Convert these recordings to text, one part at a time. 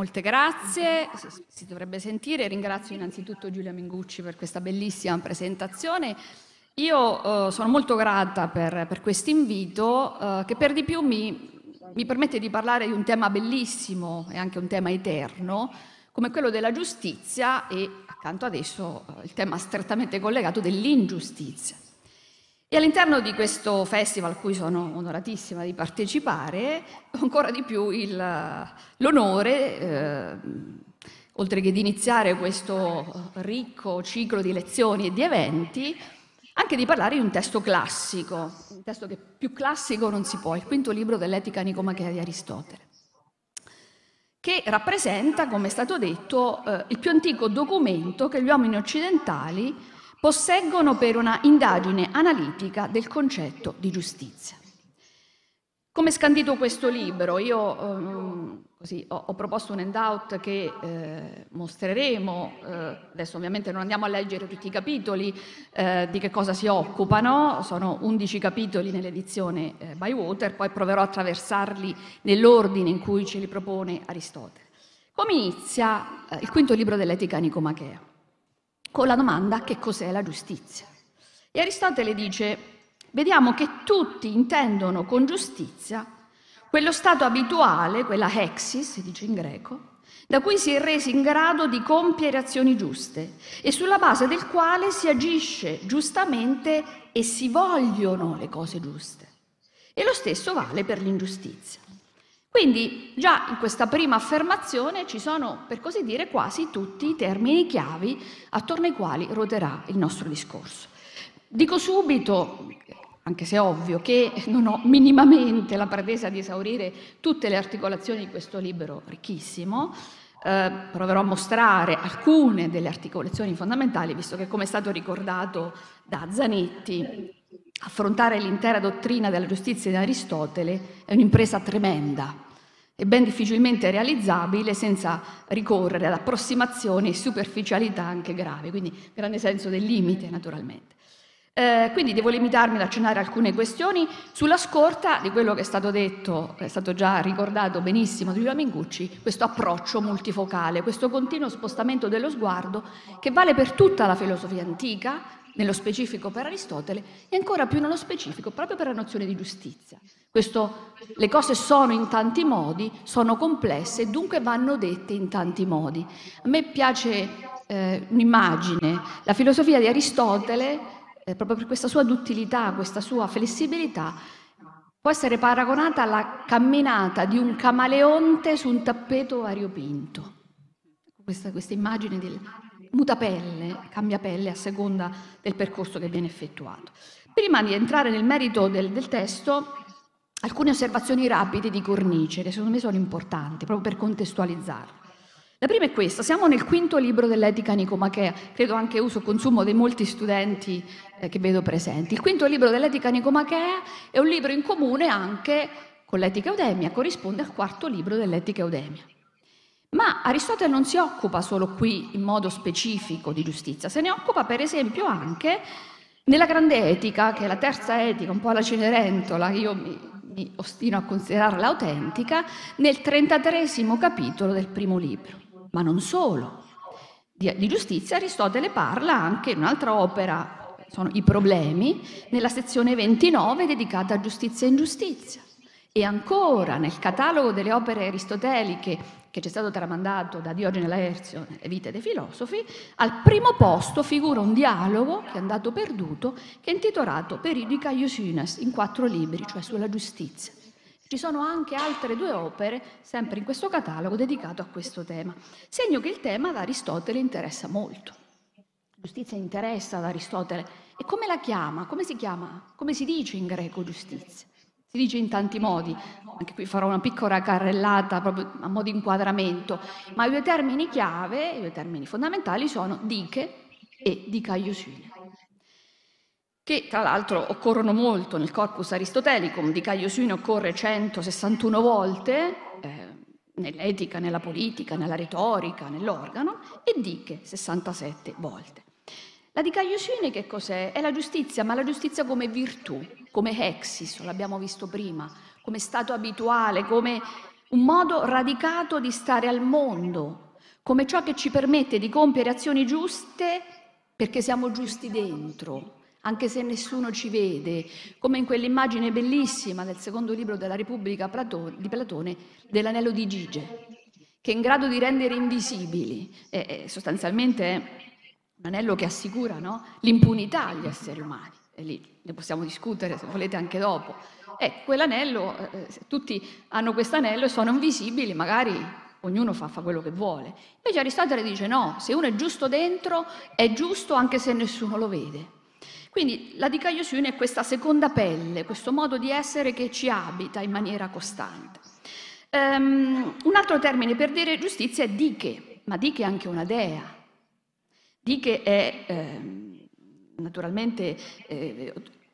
Molte grazie, si dovrebbe sentire. Ringrazio innanzitutto Giulia Mingucci per questa bellissima presentazione. Io eh, sono molto grata per, per questo invito eh, che per di più mi, mi permette di parlare di un tema bellissimo e anche un tema eterno come quello della giustizia e accanto adesso eh, il tema strettamente collegato dell'ingiustizia. E all'interno di questo festival, a cui sono onoratissima di partecipare, ancora di più il, l'onore, eh, oltre che di iniziare questo ricco ciclo di lezioni e di eventi, anche di parlare di un testo classico, un testo che più classico non si può, il quinto libro dell'Etica Nicomachea di Aristotele, che rappresenta, come è stato detto, eh, il più antico documento che gli uomini occidentali posseggono per una indagine analitica del concetto di giustizia. Come scandito questo libro? Io um, così, ho, ho, proposto un handout che eh, mostreremo, eh, adesso ovviamente non andiamo a leggere tutti i capitoli eh, di che cosa si occupano, sono 11 capitoli nell'edizione eh, Bywater, poi proverò a attraversarli nell'ordine in cui ce li propone Aristotele. Come inizia eh, il quinto libro dell'Etica Nicomachea? Con la domanda che cos'è la giustizia. E Aristotele dice, vediamo che tutti intendono con giustizia quello stato abituale, quella hexis, si dice in greco, da cui si è resi in grado di compiere azioni giuste e sulla base del quale si agisce giustamente e si vogliono le cose giuste. E lo stesso vale per l'ingiustizia. Quindi già in questa prima affermazione ci sono, per così dire, quasi tutti i termini chiavi attorno ai quali ruoterà il nostro discorso. Dico subito, anche se è ovvio, che non ho minimamente la pretesa di esaurire tutte le articolazioni di questo libro ricchissimo, eh, proverò a mostrare alcune delle articolazioni fondamentali, visto che, come è stato ricordato da Zanetti, affrontare l'intera dottrina della giustizia di Aristotele è un'impresa tremenda e ben difficilmente realizzabile senza ricorrere ad approssimazioni e superficialità anche gravi, quindi grande senso del limite naturalmente. Eh, quindi devo limitarmi ad accennare alcune questioni sulla scorta di quello che è stato detto, è stato già ricordato benissimo di Giulia Mingucci, questo approccio multifocale, questo continuo spostamento dello sguardo che vale per tutta la filosofia antica, nello specifico per Aristotele e ancora più nello specifico proprio per la nozione di giustizia. Questo, le cose sono in tanti modi, sono complesse e dunque vanno dette in tanti modi. A me piace eh, un'immagine, la filosofia di Aristotele, eh, proprio per questa sua duttilità, questa sua flessibilità, può essere paragonata alla camminata di un camaleonte su un tappeto variopinto. Questa, questa immagine del, muta pelle, cambia pelle a seconda del percorso che viene effettuato. Prima di entrare nel merito del, del testo, alcune osservazioni rapide di cornice che secondo me sono importanti proprio per contestualizzarlo. La prima è questa, siamo nel quinto libro dell'etica nicomachea, credo anche uso e consumo dei molti studenti eh, che vedo presenti. Il quinto libro dell'etica nicomachea è un libro in comune anche con l'etica eudemia, corrisponde al quarto libro dell'etica eudemia. Ma Aristotele non si occupa solo qui in modo specifico di giustizia, se ne occupa per esempio anche nella grande etica, che è la terza etica, un po' alla Cenerentola, io mi, mi ostino a considerarla autentica, nel 33 capitolo del primo libro. Ma non solo. Di, di giustizia Aristotele parla anche in un'altra opera, sono i problemi, nella sezione 29 dedicata a giustizia e ingiustizia. E ancora nel catalogo delle opere aristoteliche che ci è stato tramandato da Diogene Laerzio, Le vite dei filosofi, al primo posto figura un dialogo che è andato perduto, che è intitolato Periodica Iosines, in quattro libri, cioè sulla giustizia. Ci sono anche altre due opere, sempre in questo catalogo, dedicato a questo tema. Segno che il tema ad Aristotele interessa molto. Giustizia interessa ad Aristotele. E come la chiama? Come si chiama? Come si dice in greco giustizia? Si dice in tanti modi, anche qui farò una piccola carrellata proprio a modo di inquadramento, ma i due termini chiave, i due termini fondamentali sono diche e dicaiosine, che tra l'altro occorrono molto nel corpus aristotelicum, dicaiosine occorre 161 volte, eh, nell'etica, nella politica, nella retorica, nell'organo, e diche 67 volte. La dicaiosine che cos'è? È la giustizia, ma la giustizia come virtù, come hexis, l'abbiamo visto prima, come stato abituale, come un modo radicato di stare al mondo, come ciò che ci permette di compiere azioni giuste perché siamo giusti dentro, anche se nessuno ci vede, come in quell'immagine bellissima del secondo libro della Repubblica di Platone dell'anello di Gige, che è in grado di rendere invisibili, è, sostanzialmente è un anello che assicura no? l'impunità agli esseri umani, e lì ne possiamo discutere se volete anche dopo. E quell'anello, eh, se tutti hanno questo anello e sono invisibili, magari ognuno fa, fa, quello che vuole. Invece Aristotele dice no, se uno è giusto dentro, è giusto anche se nessuno lo vede. Quindi la dikaiosune è questa seconda pelle, questo modo di essere che ci abita in maniera costante. Um, un altro termine per dire giustizia è dike, ma dike è anche una dea. Dike è eh, naturalmente eh,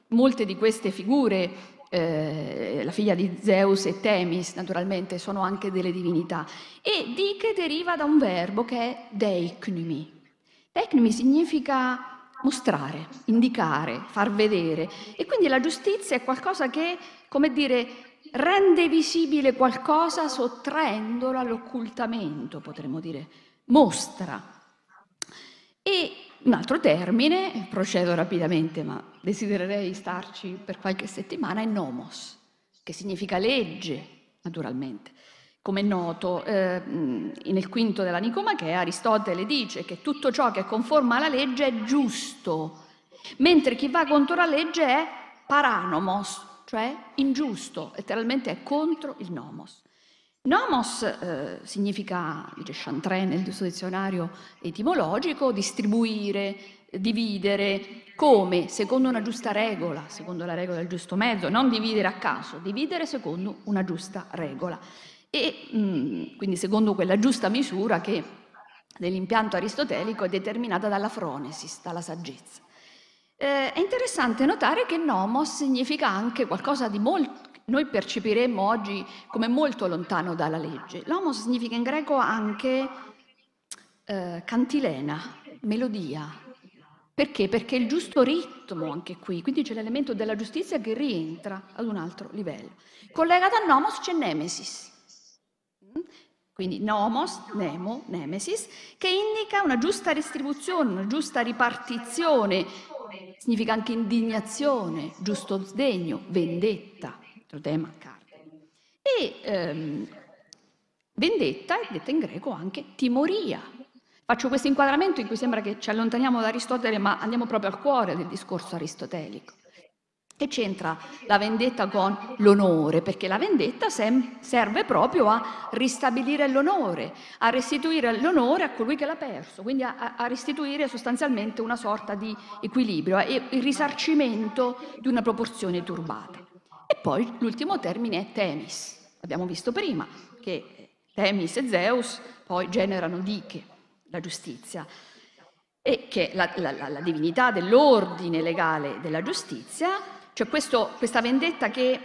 molte di queste figure eh, la figlia di Zeus e Temis, naturalmente, sono anche delle divinità. E dike deriva da un verbo che è deiknumi. Deiknumi significa mostrare, indicare, far vedere. E quindi la giustizia è qualcosa che, come dire, rende visibile qualcosa sottraendolo all'occultamento, potremmo dire, mostra. E un altro termine, procedo rapidamente, ma desidererei starci per qualche settimana, è nomos, che significa legge, naturalmente. Come è noto, eh, nel quinto della Nicomachea Aristotele dice che tutto ciò che è conforme alla legge è giusto, mentre chi va contro la legge è paranomos, cioè ingiusto, letteralmente è contro il nomos. Nomos eh, significa, dice Chantrey nel suo dizionario etimologico, distribuire, dividere, come? Secondo una giusta regola, secondo la regola del giusto mezzo, non dividere a caso, dividere secondo una giusta regola e mh, mm, quindi secondo quella giusta misura che nell'impianto aristotelico è determinata dalla fronesis, dalla saggezza. Eh, è interessante notare che nomos significa anche qualcosa di molto noi percepiremmo oggi come molto lontano dalla legge. Nomos significa in greco anche eh, cantilena, melodia. Perché? Perché il giusto ritmo anche qui, quindi c'è l'elemento della giustizia che rientra ad un altro livello. Collegato a nomos c'è nemesis, quindi nomos, nemo, nemesis, che indica una giusta distribuzione, una giusta ripartizione, significa anche indignazione, giusto sdegno, vendetta, tema cardine. E ehm, vendetta è detta in greco anche timoria. Faccio questo inquadramento in cui sembra che ci allontaniamo da Aristotele, ma andiamo proprio al cuore del discorso aristotelico. Che c'entra la vendetta con l'onore? Perché la vendetta serve proprio a ristabilire l'onore, a restituire l'onore a colui che l'ha perso, quindi a, a restituire sostanzialmente una sorta di equilibrio e il risarcimento di una proporzione turbata. E poi l'ultimo termine è Temis. Abbiamo visto prima che Temis e Zeus poi generano Diche, la giustizia, e che la, la, la divinità dell'ordine legale della giustizia cioè questo, questa vendetta che,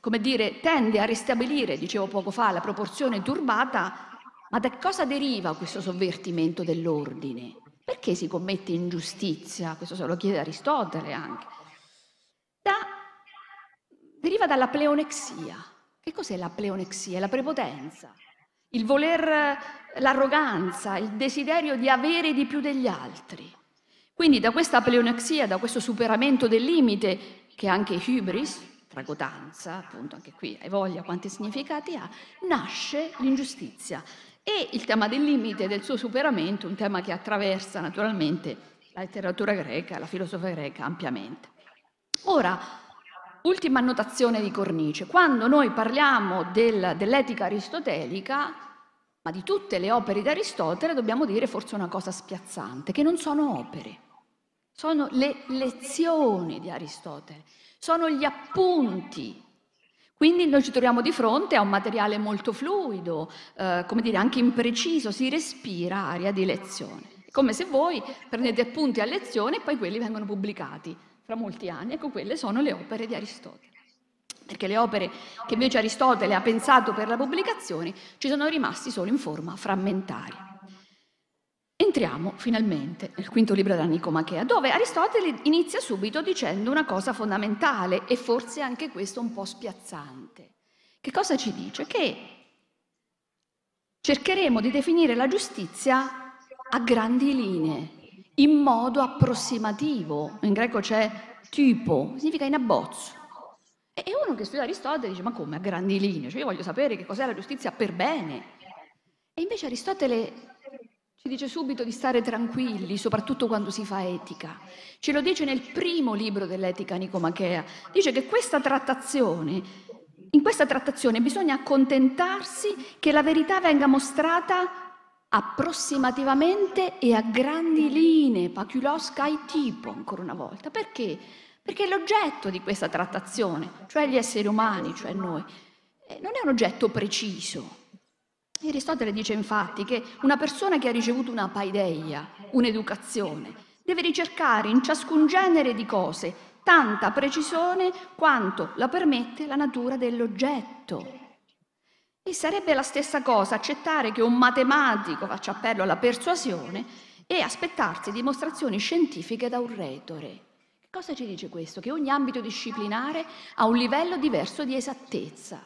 come dire, tende a ristabilire, dicevo poco fa, la proporzione turbata, ma da cosa deriva questo sovvertimento dell'ordine? Perché si commette ingiustizia? Questo se lo chiede Aristotele anche. Deriva dalla pleonexia. Che cos'è la pleonexia? La prepotenza, il voler, l'arroganza, il desiderio di avere di più degli altri. Quindi da questa pleonexia, da questo superamento del limite, che anche hubris, tragotanza, appunto anche qui hai voglia quanti significati ha, nasce l'ingiustizia. E il tema del limite e del suo superamento, un tema che attraversa naturalmente la letteratura greca, la filosofia greca ampiamente. Ora, ultima annotazione di cornice. Quando noi parliamo del, dell'etica aristotelica, ma di tutte le opere di Aristotele, dobbiamo dire forse una cosa spiazzante, che non sono opere sono le lezioni di Aristotele, sono gli appunti. Quindi noi ci troviamo di fronte a un materiale molto fluido, eh, come dire anche impreciso, si respira aria di lezione. Come se voi prendete appunti a lezione e poi quelli vengono pubblicati fra molti anni. Ecco, quelle sono le opere di Aristotele. Perché le opere che invece Aristotele ha pensato per la pubblicazione ci sono rimasti solo in forma frammentaria. Entriamo finalmente nel quinto libro della Nicomachea, dove Aristotele inizia subito dicendo una cosa fondamentale e forse anche questo un po' spiazzante. Che cosa ci dice? Che cercheremo di definire la giustizia a grandi linee, in modo approssimativo. In greco c'è tipo, significa in abbozzo. E uno che studia Aristotele dice, ma come a grandi linee? Cioè io voglio sapere che cos'è la giustizia per bene. E invece Aristotele ci dice subito di stare tranquilli, soprattutto quando si fa etica. Ce lo dice nel primo libro dell'etica Nicomachea. Dice che questa trattazione, in questa trattazione bisogna accontentarsi che la verità venga mostrata approssimativamente e a grandi linee, paculos kai tipo, ancora una volta. Perché? Perché l'oggetto di questa trattazione, cioè gli esseri umani, cioè noi, eh, non è un oggetto preciso, Aristotele dice infatti che una persona che ha ricevuto una paideia, un'educazione, deve ricercare in ciascun genere di cose tanta precisione quanto la permette la natura dell'oggetto. E sarebbe la stessa cosa accettare che un matematico faccia appello alla persuasione e aspettarsi dimostrazioni scientifiche da un retore. Cosa ci dice questo? Che ogni ambito disciplinare ha un livello diverso di esattezza.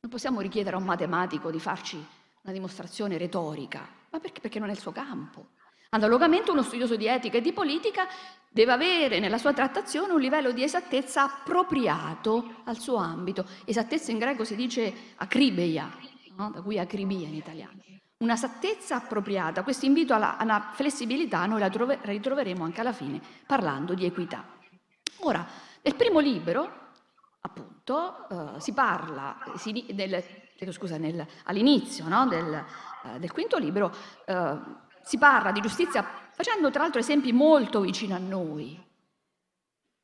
Non possiamo richiedere a un matematico di farci una dimostrazione retorica, ma perché? Perché non è il suo campo. Analogamente uno studioso di etica e di politica deve avere nella sua trattazione un livello di esattezza appropriato al suo ambito. Esattezza in greco si dice acribeia, no? da cui acribia in italiano. Una esattezza appropriata. Questo invito alla, alla flessibilità noi la, trove, ritroveremo anche alla fine parlando di equità. Ora, nel primo libro, appunto, eh, si parla si, del scusa, nel, all'inizio no, del, eh, del, quinto libro, eh, si parla di giustizia facendo tra l'altro esempi molto vicini a noi,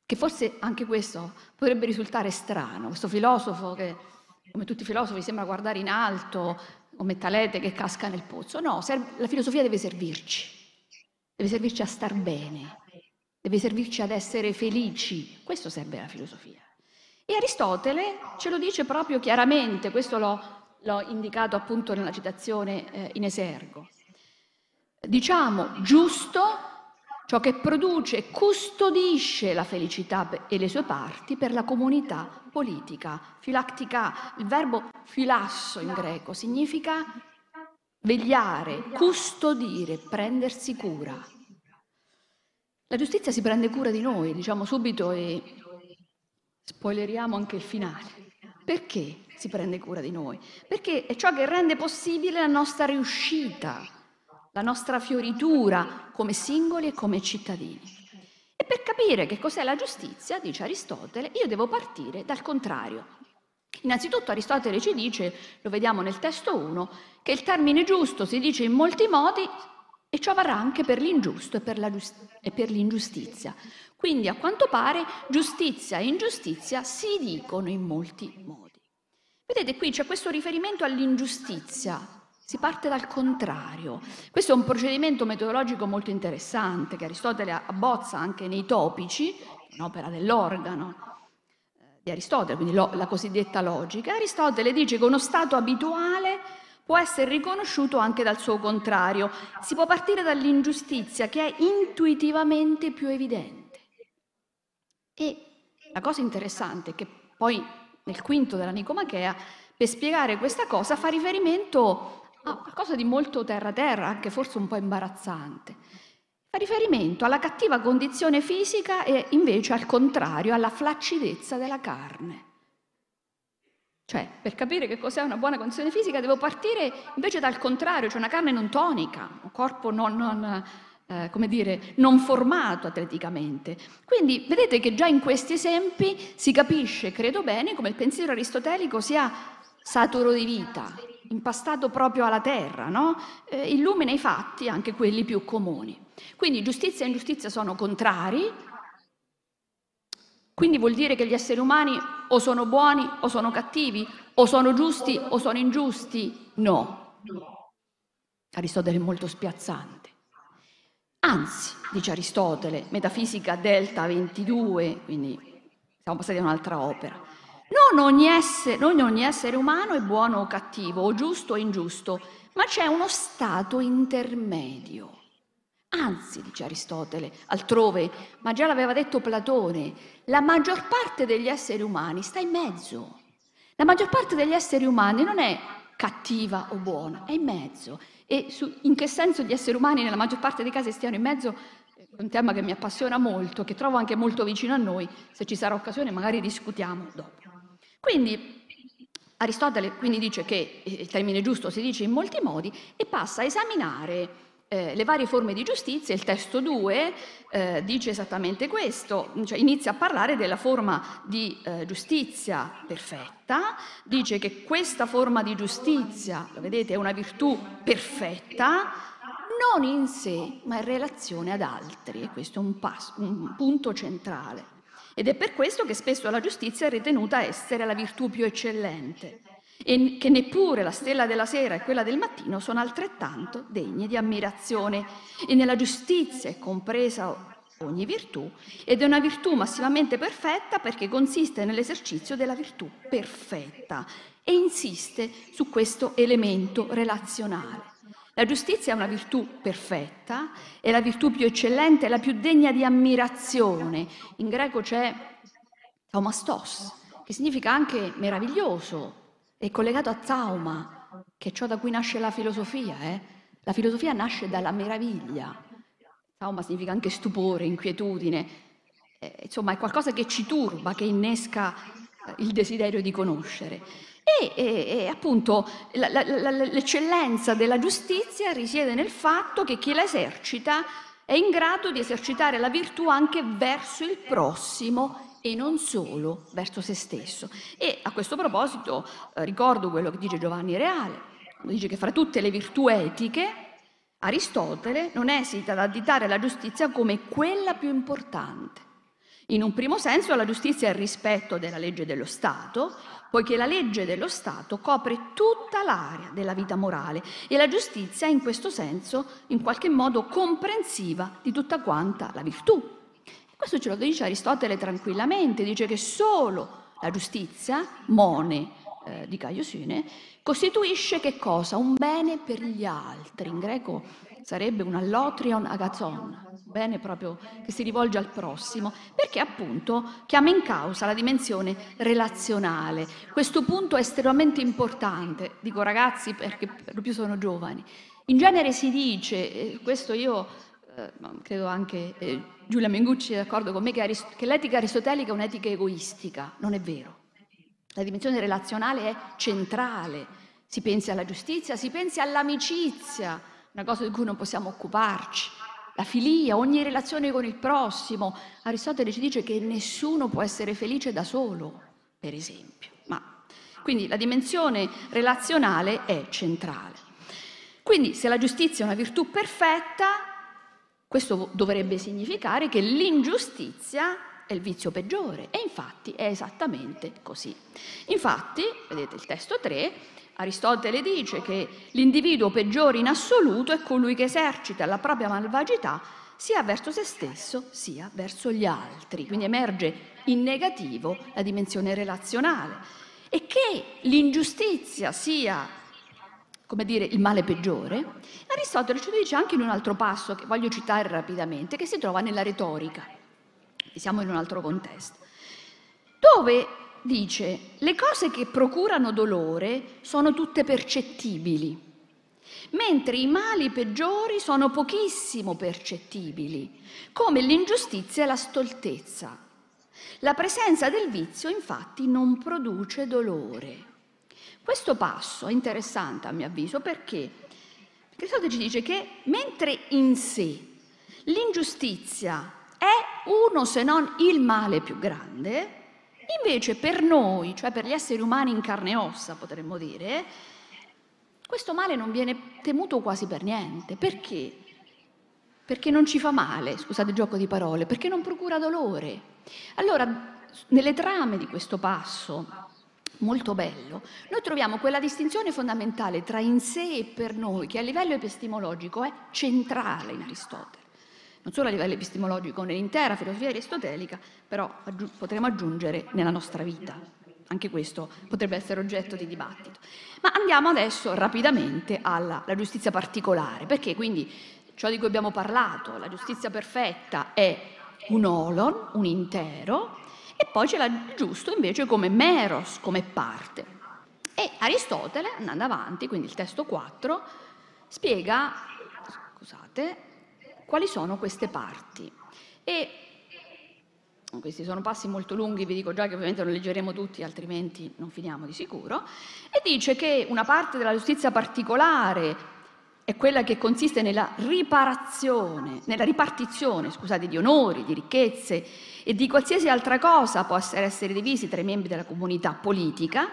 che forse anche questo potrebbe risultare strano, questo filosofo che, come tutti i filosofi, sembra guardare in alto come talete che casca nel pozzo. No, serve, la filosofia deve servirci, deve servirci a star bene, deve servirci ad essere felici, questo serve la filosofia. E Aristotele ce lo dice proprio chiaramente, questo l'ho, l'ho indicato appunto nella citazione eh, in esergo. Diciamo giusto ciò che produce e custodisce la felicità e le sue parti per la comunità politica. Filactica, il verbo filasso in greco significa vegliare, custodire, prendersi cura. La giustizia si prende cura di noi, diciamo subito, e Spoileriamo anche il finale. Perché si prende cura di noi? Perché è ciò che rende possibile la nostra riuscita, la nostra fioritura come singoli e come cittadini. E per capire che cos'è la giustizia, dice Aristotele, io devo partire dal contrario. Innanzitutto Aristotele ci dice, lo vediamo nel testo 1, che il termine giusto si dice in molti modi e ciò varrà anche per l'ingiusto e per, giust- e per l'ingiustizia. Quindi a quanto pare giustizia e ingiustizia si dicono in molti modi. Vedete qui c'è questo riferimento all'ingiustizia, si parte dal contrario. Questo è un procedimento metodologico molto interessante che Aristotele abbozza anche nei topici, un'opera dell'organo eh, di Aristotele, quindi la cosiddetta logica. Aristotele dice che uno stato abituale può essere riconosciuto anche dal suo contrario. Si può partire dall'ingiustizia che è intuitivamente più evidente. E la cosa interessante è che poi nel quinto della Nicomachea, per spiegare questa cosa, fa riferimento a qualcosa di molto terra-terra, anche forse un po' imbarazzante. Fa riferimento alla cattiva condizione fisica e invece al contrario alla flaccidezza della carne. Cioè, per capire che cos'è una buona condizione fisica, devo partire invece dal contrario, cioè una carne non tonica, un corpo non, non eh, come dire, non formato atleticamente. Quindi vedete che già in questi esempi si capisce, credo bene, come il pensiero aristotelico sia saturo di vita, impastato proprio alla terra, no? eh, illumina i fatti, anche quelli più comuni. Quindi giustizia e ingiustizia sono contrari, quindi vuol dire che gli esseri umani o sono buoni o sono cattivi, o sono giusti o sono ingiusti? No. Aristotele è molto spiazzante. Anzi, dice Aristotele, Metafisica Delta 22, quindi siamo passati a un'altra opera, non ogni, essere, non ogni essere umano è buono o cattivo, o giusto o ingiusto, ma c'è uno stato intermedio. Anzi, dice Aristotele, altrove, ma già l'aveva detto Platone, la maggior parte degli esseri umani sta in mezzo. La maggior parte degli esseri umani non è cattiva o buona, è in mezzo. E su, in che senso gli esseri umani nella maggior parte dei casi stiano in mezzo è un tema che mi appassiona molto, che trovo anche molto vicino a noi, se ci sarà occasione magari discutiamo dopo. Quindi Aristotele quindi dice che il termine giusto si dice in molti modi e passa a esaminare eh, le varie forme di giustizia, il testo 2 eh, dice esattamente questo, cioè inizia a parlare della forma di eh, giustizia perfetta, dice che questa forma di giustizia, lo vedete, è una virtù perfetta, non in sé, ma in relazione ad altri, e questo è un, passo, un punto centrale. Ed è per questo che spesso la giustizia è ritenuta essere la virtù più eccellente e che neppure la stella della sera e quella del mattino sono altrettanto degne di ammirazione. E nella giustizia è compresa ogni virtù ed è una virtù massimamente perfetta perché consiste nell'esercizio della virtù perfetta e insiste su questo elemento relazionale. La giustizia è una virtù perfetta, è la virtù più eccellente, è la più degna di ammirazione. In greco c'è taumastos, che significa anche meraviglioso, è collegato a Zauma, che è ciò da cui nasce la filosofia. Eh? La filosofia nasce dalla meraviglia. Zauma significa anche stupore, inquietudine. Eh, insomma, è qualcosa che ci turba, che innesca il desiderio di conoscere. E, e, e appunto la, la, la, l'eccellenza della giustizia risiede nel fatto che chi la esercita è in grado di esercitare la virtù anche verso il prossimo e non solo verso se stesso. E a questo proposito eh, ricordo quello che dice Giovanni Reale, dice che fra tutte le virtù etiche Aristotele non esita ad additare la giustizia come quella più importante. In un primo senso la giustizia è il rispetto della legge dello Stato, poiché la legge dello Stato copre tutta l'area della vita morale e la giustizia è in questo senso in qualche modo comprensiva di tutta quanta la virtù questo ce lo dice Aristotele tranquillamente, dice che solo la giustizia, mone eh, di Caio Sine, costituisce che cosa? Un bene per gli altri. In greco sarebbe un allotrion agazzon, bene proprio che si rivolge al prossimo, perché appunto chiama in causa la dimensione relazionale. Questo punto è estremamente importante, dico ragazzi perché per lo più sono giovani. In genere si dice, questo io eh, credo anche eh, Giulia Mengucci è d'accordo con me che, arist- che l'etica aristotelica è un'etica egoistica. Non è vero. La dimensione relazionale è centrale. Si pensi alla giustizia, si pensi all'amicizia, una cosa di cui non possiamo occuparci. La filia, ogni relazione con il prossimo. Aristotele ci dice che nessuno può essere felice da solo, per esempio. Ma, quindi la dimensione relazionale è centrale. Quindi se la giustizia è una virtù perfetta, questo dovrebbe significare che l'ingiustizia è il vizio peggiore e infatti è esattamente così. Infatti, vedete il testo 3, Aristotele dice che l'individuo peggiore in assoluto è colui che esercita la propria malvagità sia verso se stesso sia verso gli altri. Quindi emerge in negativo la dimensione relazionale. E che l'ingiustizia sia come dire, il male peggiore, Aristotele ci dice anche in un altro passo che voglio citare rapidamente, che si trova nella retorica, siamo in un altro contesto, dove dice le cose che procurano dolore sono tutte percettibili, mentre i mali peggiori sono pochissimo percettibili, come l'ingiustizia e la stoltezza. La presenza del vizio infatti non produce dolore. Questo passo è interessante a mio avviso perché Aristotele ci dice che mentre in sé l'ingiustizia è uno se non il male più grande, invece per noi, cioè per gli esseri umani in carne e ossa potremmo dire, questo male non viene temuto quasi per niente. Perché? Perché non ci fa male, scusate il gioco di parole, perché non procura dolore. Allora, nelle trame di questo passo, molto bello, noi troviamo quella distinzione fondamentale tra in sé e per noi, che a livello epistemologico è centrale in Aristotele. Non solo a livello epistemologico nell'intera filosofia aristotelica, però aggi- potremo aggiungere nella nostra vita. Anche questo potrebbe essere oggetto di dibattito. Ma andiamo adesso rapidamente alla giustizia particolare, perché quindi ciò di cui abbiamo parlato, la giustizia perfetta è un olon, un intero, e poi c'è il giusto invece come meros, come parte. E Aristotele, andando avanti, quindi il testo 4, spiega, scusate, quali sono queste parti. E questi sono passi molto lunghi, vi dico già che ovviamente lo leggeremo tutti, altrimenti non finiamo di sicuro, e dice che una parte della giustizia particolare è quella che consiste nella riparazione, nella ripartizione, scusate, di onori, di ricchezze e di qualsiasi altra cosa possa essere divisi tra i membri della comunità politica,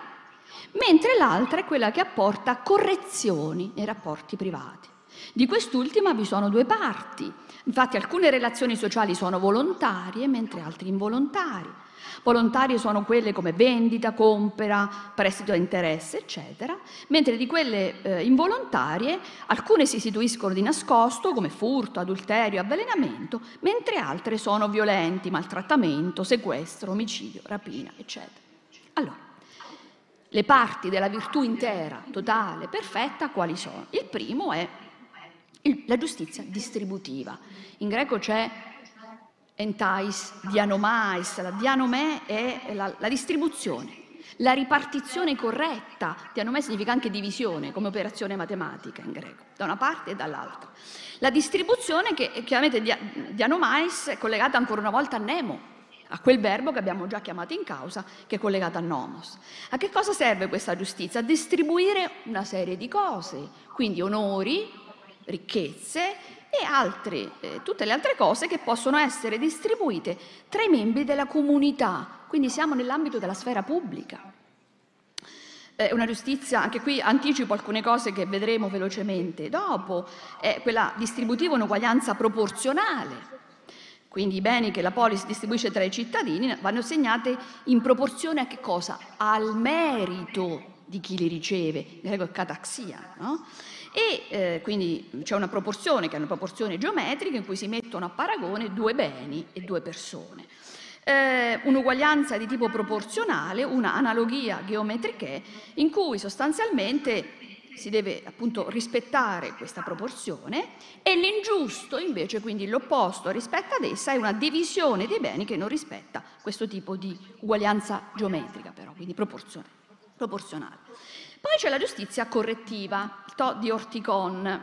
mentre l'altra è quella che apporta correzioni nei rapporti privati. Di quest'ultima vi sono due parti. Infatti alcune relazioni sociali sono volontarie, mentre altre involontarie. Volontarie sono quelle come vendita, compera, prestito a interesse, eccetera, mentre di quelle eh, involontarie alcune si istituiscono di nascosto come furto, adulterio, avvelenamento, mentre altre sono violenti, maltrattamento, sequestro, omicidio, rapina, eccetera. Allora, le parti della virtù intera, totale, perfetta, quali sono? Il primo è la giustizia distributiva. In greco c'è entais, dianomais, la dianomè è la, la distribuzione, la ripartizione corretta, dianomè significa anche divisione come operazione matematica in greco, da una parte e dall'altra. La distribuzione che chiaramente dianomais è collegata ancora una volta a nemo, a quel verbo che abbiamo già chiamato in causa, che è collegato a nomos. A che cosa serve questa giustizia? A distribuire una serie di cose, quindi onori, ricchezze e altre, eh, tutte le altre cose che possono essere distribuite tra i membri della comunità. Quindi siamo nell'ambito della sfera pubblica. È una giustizia, anche qui anticipo alcune cose che vedremo velocemente dopo, è quella distributiva un'uguaglianza proporzionale. Quindi i beni che la polis distribuisce tra i cittadini vanno assegnati in proporzione a che cosa? Al merito di chi li riceve, in greco è cataxia, no? E eh, quindi c'è una proporzione che è una proporzione geometrica in cui si mettono a paragone due beni e due persone. Eh, un'uguaglianza di tipo proporzionale, una analogia geometrica in cui sostanzialmente si deve appunto rispettare questa proporzione e l'ingiusto invece, quindi l'opposto rispetto ad essa, è una divisione dei beni che non rispetta questo tipo di uguaglianza geometrica però, quindi proporzionale. Poi c'è la giustizia correttiva, to di Orticon,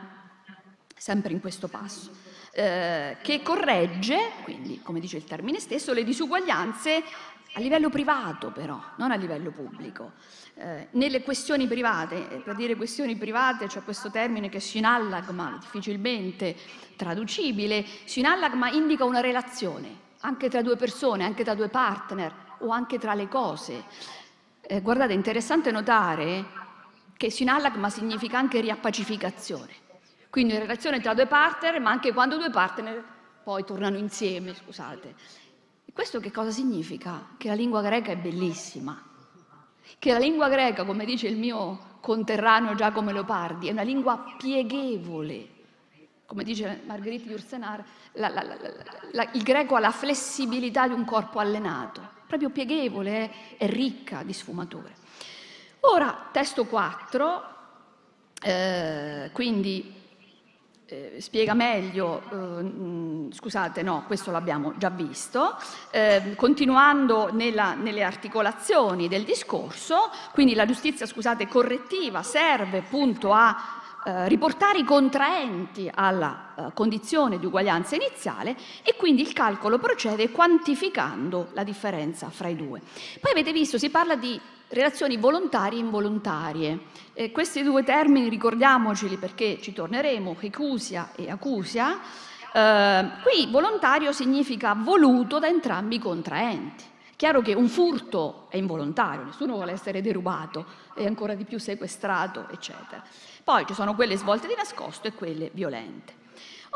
sempre in questo passo, eh, che corregge, quindi come dice il termine stesso, le disuguaglianze a livello privato però, non a livello pubblico. Eh, nelle questioni private, eh, per dire questioni private c'è questo termine che sinallagma, difficilmente traducibile, sinallagma indica una relazione, anche tra due persone, anche tra due partner o anche tra le cose. Eh, guardate, è interessante notare che sinallagma significa anche riappacificazione. Quindi una relazione tra due partner, ma anche quando due partner poi tornano insieme, scusate. E questo che cosa significa? Che la lingua greca è bellissima, che la lingua greca, come dice il mio conterraneo Giacomo Leopardi, è una lingua pieghevole. Come dice Margherita Jursenar, il greco ha la flessibilità di un corpo allenato, proprio pieghevole, è, è ricca di sfumature. Ora, testo 4, eh, quindi eh, spiega meglio, eh, scusate no, questo l'abbiamo già visto, eh, continuando nella, nelle articolazioni del discorso, quindi la giustizia scusate, correttiva serve appunto a eh, riportare i contraenti alla eh, condizione di uguaglianza iniziale e quindi il calcolo procede quantificando la differenza fra i due. Poi avete visto, si parla di relazioni volontarie e involontarie. Eh, questi due termini ricordiamoceli perché ci torneremo, ecusia e acusia. Eh, qui volontario significa voluto da entrambi i contraenti. Chiaro che un furto è involontario, nessuno vuole essere derubato e ancora di più sequestrato, eccetera. Poi ci sono quelle svolte di nascosto e quelle violente.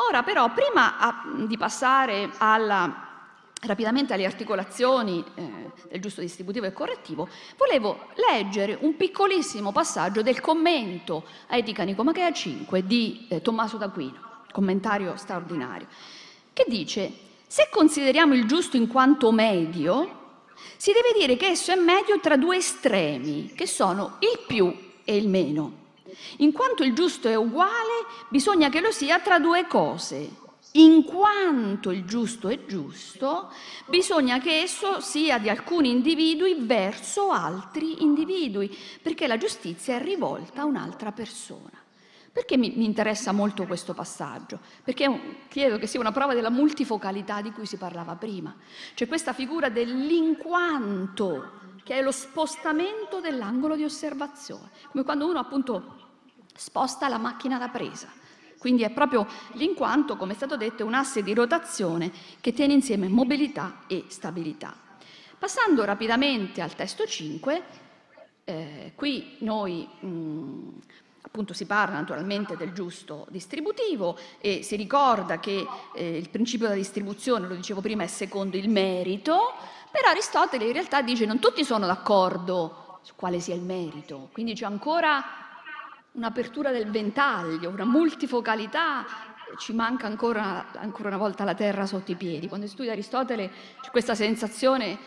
Ora però, prima a, di passare alla rapidamente alle articolazioni eh, del giusto distributivo e correttivo, volevo leggere un piccolissimo passaggio del commento a Etica Nicomachea 5 di eh, Tommaso d'Aquino, commentario straordinario, che dice se consideriamo il giusto in quanto medio, si deve dire che esso è medio tra due estremi, che sono il più e il meno. In quanto il giusto è uguale, bisogna che lo sia tra due cose, in quanto il giusto è giusto, bisogna che esso sia di alcuni individui verso altri individui, perché la giustizia è rivolta a un'altra persona. Perché mi, mi interessa molto questo passaggio? Perché credo che sia una prova della multifocalità di cui si parlava prima. Cioè questa figura dell'inquanto, che è lo spostamento dell'angolo di osservazione, come quando uno appunto sposta la macchina da presa. Quindi è proprio l'inquanto, come è stato detto, un asse di rotazione che tiene insieme mobilità e stabilità. Passando rapidamente al testo 5, eh, qui noi mh, appunto si parla naturalmente del giusto distributivo e si ricorda che eh, il principio della distribuzione, lo dicevo prima, è secondo il merito, però Aristotele in realtà dice non tutti sono d'accordo su quale sia il merito, quindi c'è ancora un'apertura del ventaglio, una multifocalità, ci manca ancora, ancora una volta la terra sotto i piedi. Quando studia Aristotele c'è questa sensazione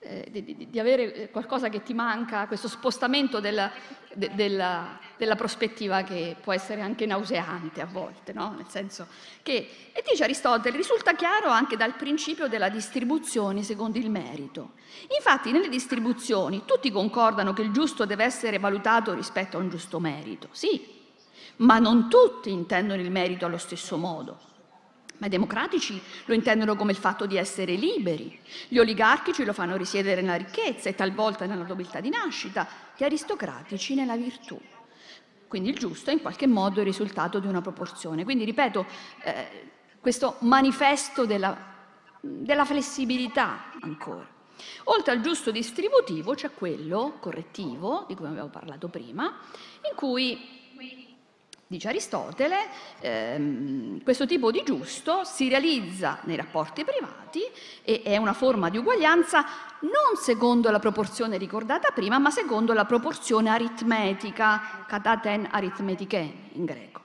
eh, di, di, avere eh, qualcosa che ti manca, questo spostamento della, de, della, della, prospettiva che può essere anche nauseante a volte, no? nel senso che, e dice Aristotele, risulta chiaro anche dal principio della distribuzione secondo il merito. Infatti nelle distribuzioni tutti concordano che il giusto deve essere valutato rispetto a un giusto merito, sì, ma non tutti intendono il merito allo stesso modo. Ma i democratici lo intendono come il fatto di essere liberi, gli oligarchici lo fanno risiedere nella ricchezza e talvolta nella nobiltà di nascita, gli aristocratici nella virtù. Quindi il giusto è in qualche modo il risultato di una proporzione. Quindi, ripeto, eh, questo manifesto della, della flessibilità ancora. Oltre al giusto distributivo c'è quello correttivo, di cui abbiamo parlato prima, in cui Dice Aristotele, ehm, questo tipo di giusto si realizza nei rapporti privati e è una forma di uguaglianza non secondo la proporzione ricordata prima, ma secondo la proporzione aritmetica, kataten aritmetike in greco.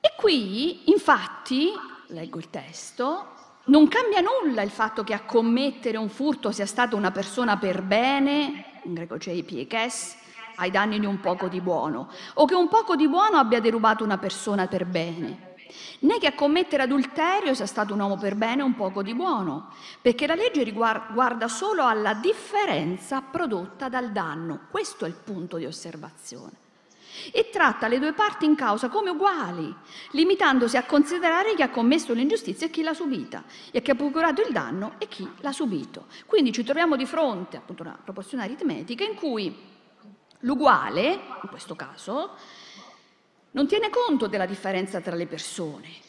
E qui, infatti, leggo il testo, non cambia nulla il fatto che a commettere un furto sia stata una persona per bene, in greco c'è i piekes, ai danni di un poco di buono, o che un poco di buono abbia derubato una persona per bene, né che a commettere adulterio sia stato un uomo per bene un poco di buono, perché la legge riguarda solo alla differenza prodotta dal danno. Questo è il punto di osservazione. E tratta le due parti in causa come uguali, limitandosi a considerare chi ha commesso l'ingiustizia e chi l'ha subita, e chi ha procurato il danno e chi l'ha subito. Quindi ci troviamo di fronte appunto a una proporzione aritmetica in cui L'uguale, in questo caso, non tiene conto della differenza tra le persone.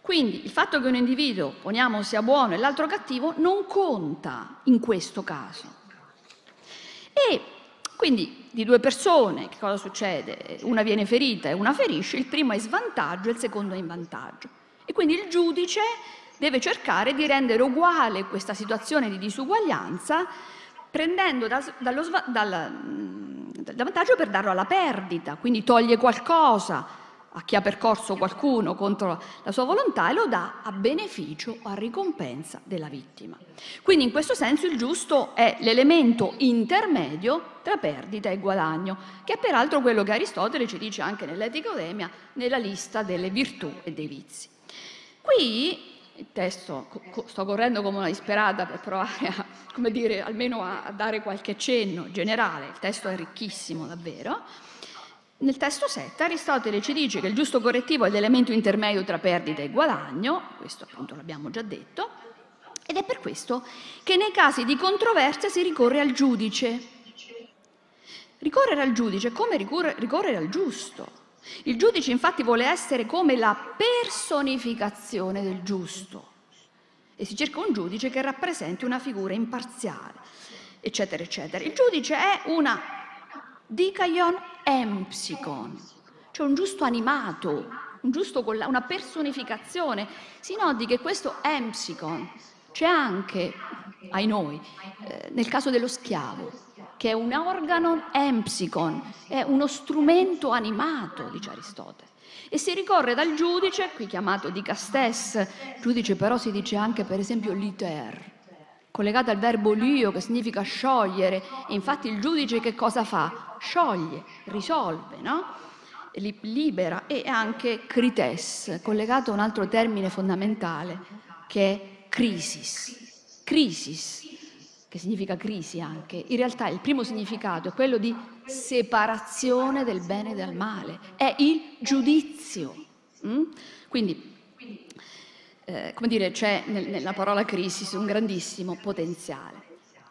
Quindi il fatto che un individuo, poniamo, sia buono e l'altro cattivo, non conta in questo caso. E quindi di due persone, che cosa succede? Una viene ferita e una ferisce, il primo è svantaggio e il secondo è in vantaggio. E quindi il giudice deve cercare di rendere uguale questa situazione di disuguaglianza prendendo da, dallo, dal, dal vantaggio per darlo alla perdita, quindi toglie qualcosa a chi ha percorso qualcuno contro la sua volontà e lo dà a beneficio o a ricompensa della vittima. Quindi in questo senso il giusto è l'elemento intermedio tra perdita e guadagno, che è peraltro quello che Aristotele ci dice anche nell'Etica Odemia, nella lista delle virtù e dei vizi. Qui il testo, sto correndo come una disperata per provare a, come dire, almeno a, dare qualche cenno generale, il testo è ricchissimo davvero. Nel testo 7 Aristotele ci dice che il giusto correttivo è l'elemento intermedio tra perdita e guadagno, questo appunto l'abbiamo già detto, ed è per questo che nei casi di controversia si ricorre al giudice. Ricorrere al giudice è come ricorrere al giusto. Il giudice infatti vuole essere come la personificazione del giusto e si cerca un giudice che rappresenti una figura imparziale, eccetera, eccetera. Il giudice è una dikaion empsikon, cioè un giusto animato, un giusto la, una personificazione. Si noti che questo empsikon c'è anche, ai noi, eh, nel caso dello schiavo che è un organo empsikon, è uno strumento animato, dice Aristotele. E si ricorre dal giudice, qui chiamato di castes, giudice però si dice anche per esempio liter, collegato al verbo lio che significa sciogliere, e infatti il giudice che cosa fa? Scioglie, risolve, no? libera e anche crites, collegato a un altro termine fondamentale che è crisis. Crisis, che significa crisi anche, in realtà il primo significato è quello di separazione del bene dal male, è il giudizio. Mm? Quindi, eh, come dire, c'è nella parola crisi un grandissimo potenziale.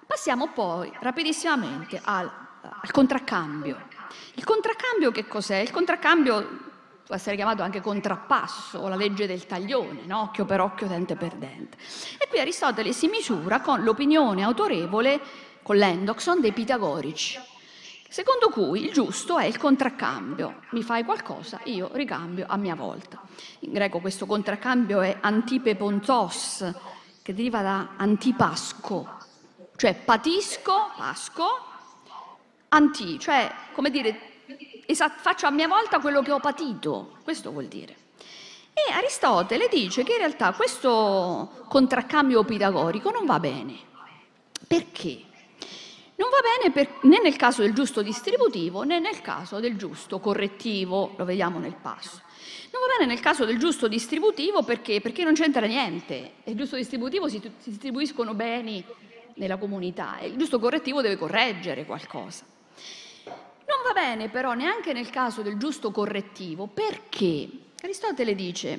Passiamo poi rapidissimamente al, al contraccambio. Il contraccambio che cos'è? Il contraccambio può essere chiamato anche contrappasso o la legge del taglione, no? occhio per occhio, dente per dente. E qui Aristotele si misura con l'opinione autorevole, con l'endoxon dei pitagorici, secondo cui il giusto è il contraccambio. Mi fai qualcosa, io ricambio a mia volta. In greco questo contraccambio è antipepontos, che deriva da antipasco, cioè patisco, pasco, anti, cioè come dire, faccio a mia volta quello che ho patito, questo vuol dire. E Aristotele dice che in realtà questo contraccambio pitagorico non va bene. Perché? Non va bene per, né nel caso del giusto distributivo né nel caso del giusto correttivo, lo vediamo nel passo. Non va bene nel caso del giusto distributivo perché? Perché non c'entra niente. Il giusto distributivo si, si distribuiscono beni nella comunità e il giusto correttivo deve correggere qualcosa. Va bene però neanche nel caso del giusto correttivo perché Aristotele dice,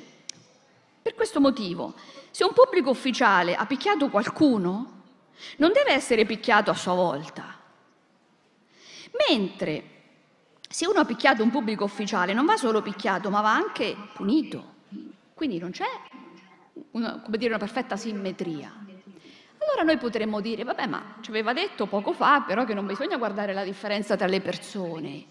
per questo motivo, se un pubblico ufficiale ha picchiato qualcuno, non deve essere picchiato a sua volta. Mentre se uno ha picchiato un pubblico ufficiale non va solo picchiato, ma va anche punito. Quindi non c'è una, dire, una perfetta simmetria. Allora noi potremmo dire, vabbè, ma ci aveva detto poco fa però che non bisogna guardare la differenza tra le persone.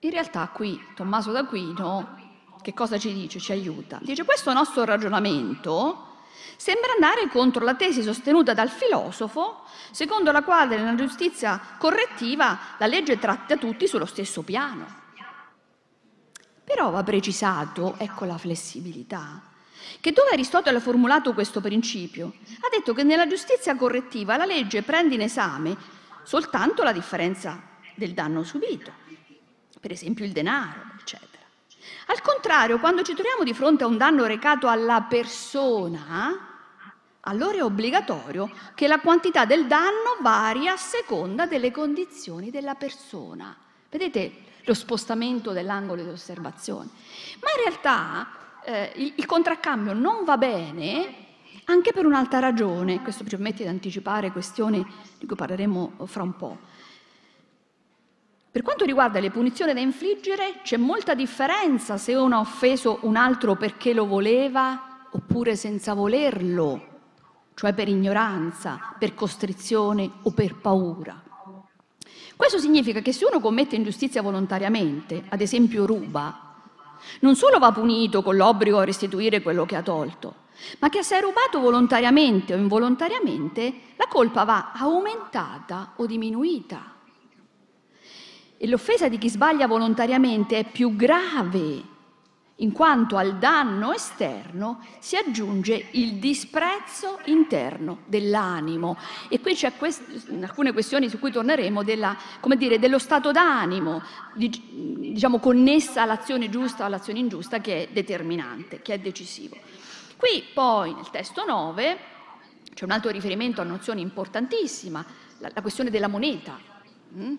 In realtà qui Tommaso d'Aquino che cosa ci dice? Ci aiuta. Dice questo nostro ragionamento sembra andare contro la tesi sostenuta dal filosofo, secondo la quale nella giustizia correttiva la legge tratta tutti sullo stesso piano. Però va precisato, ecco la flessibilità, che dove Aristotele ha formulato questo principio? Ha detto che nella giustizia correttiva la legge prende in esame soltanto la differenza del danno subito, per esempio il denaro, eccetera. Al contrario, quando ci troviamo di fronte a un danno recato alla persona, allora è obbligatorio che la quantità del danno varia a seconda delle condizioni della persona. Vedete lo spostamento dell'angolo di osservazione? Ma in realtà eh, il, il contraccambio non va bene anche per un'altra ragione, questo ci permette di anticipare questioni di cui parleremo fra un po'. Per quanto riguarda le punizioni da infliggere, c'è molta differenza se uno ha offeso un altro perché lo voleva oppure senza volerlo, cioè per ignoranza, per costrizione o per paura. Questo significa che se uno commette ingiustizia volontariamente, ad esempio ruba, non solo va punito con l'obbligo a restituire quello che ha tolto, ma che se è rubato volontariamente o involontariamente, la colpa va aumentata o diminuita. E l'offesa di chi sbaglia volontariamente è più grave in quanto al danno esterno si aggiunge il disprezzo interno dell'animo. E qui c'è quest- alcune questioni su cui torneremo della, dire, dello stato d'animo, di, diciamo connessa all'azione giusta o all'azione ingiusta, che è determinante, che è decisivo. Qui poi nel testo 9 c'è un altro riferimento a nozione importantissima, la, la questione della moneta. Mm?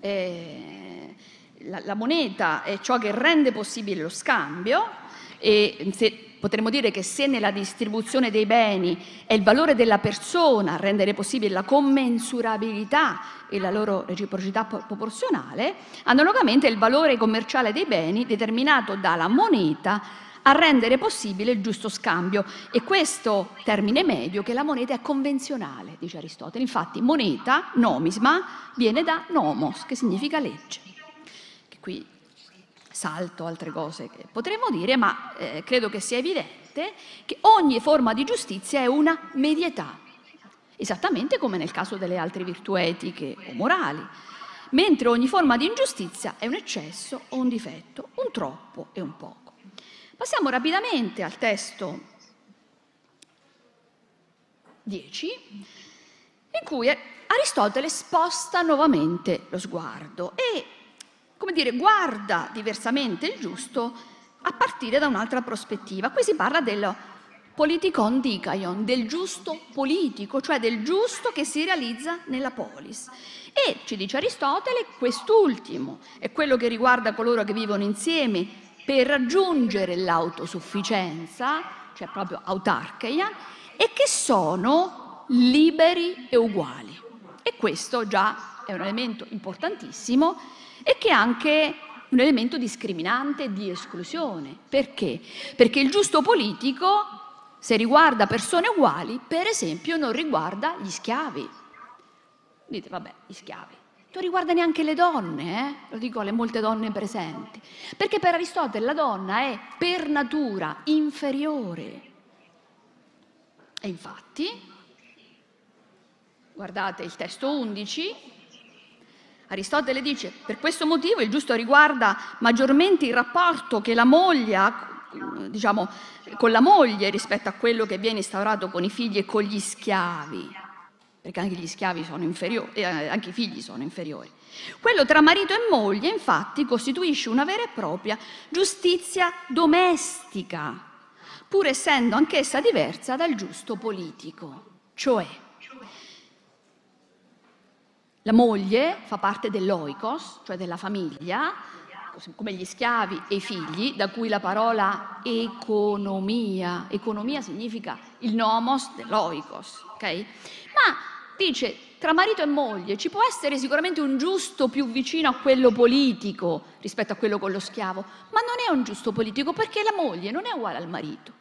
Eh, la, la, moneta è ciò che rende possibile lo scambio e se, potremmo dire che se nella distribuzione dei beni è il valore della persona a rendere possibile la commensurabilità e la loro reciprocità proporzionale, analogamente il valore commerciale dei beni determinato dalla moneta a rendere possibile il giusto scambio. E questo termine medio che la moneta è convenzionale, dice Aristotele. Infatti moneta, nomisma, viene da nomos, che significa legge qui salto altre cose che potremmo dire, ma eh, credo che sia evidente che ogni forma di giustizia è una medietà, esattamente come nel caso delle altre virtù etiche o morali, mentre ogni forma di ingiustizia è un eccesso o un difetto, un troppo e un poco. Passiamo rapidamente al testo 10, in cui Aristotele sposta nuovamente lo sguardo e come dire, guarda diversamente il giusto a partire da un'altra prospettiva. Qui si parla del politikon dikaion, del giusto politico, cioè del giusto che si realizza nella polis. E ci dice Aristotele, quest'ultimo è quello che riguarda coloro che vivono insieme per raggiungere l'autosufficienza, cioè proprio autarcheia, e che sono liberi e uguali. E questo già è un elemento importantissimo e che è anche un elemento discriminante di esclusione. Perché? Perché il giusto politico, se riguarda persone uguali, per esempio non riguarda gli schiavi. Dite, vabbè, gli schiavi. Non riguarda neanche le donne, eh? lo dico alle molte donne presenti, perché per Aristotele la donna è per natura inferiore. E infatti, guardate il testo 11, Aristotele dice, per questo motivo il giusto riguarda maggiormente il rapporto che la moglie ha diciamo, con la moglie rispetto a quello che viene instaurato con i figli e con gli schiavi, perché anche gli schiavi sono inferiori, eh, anche i figli sono inferiori. Quello tra marito e moglie, infatti, costituisce una vera e propria giustizia domestica, pur essendo anch'essa diversa dal giusto politico. Cioè, la moglie fa parte dell'oikos, cioè della famiglia, come gli schiavi e i figli, da cui la parola economia. Economia significa il nomos dell'oikos, ok? Ma dice tra marito e moglie ci può essere sicuramente un giusto più vicino a quello politico rispetto a quello con lo schiavo, ma non è un giusto politico perché la moglie non è uguale al marito.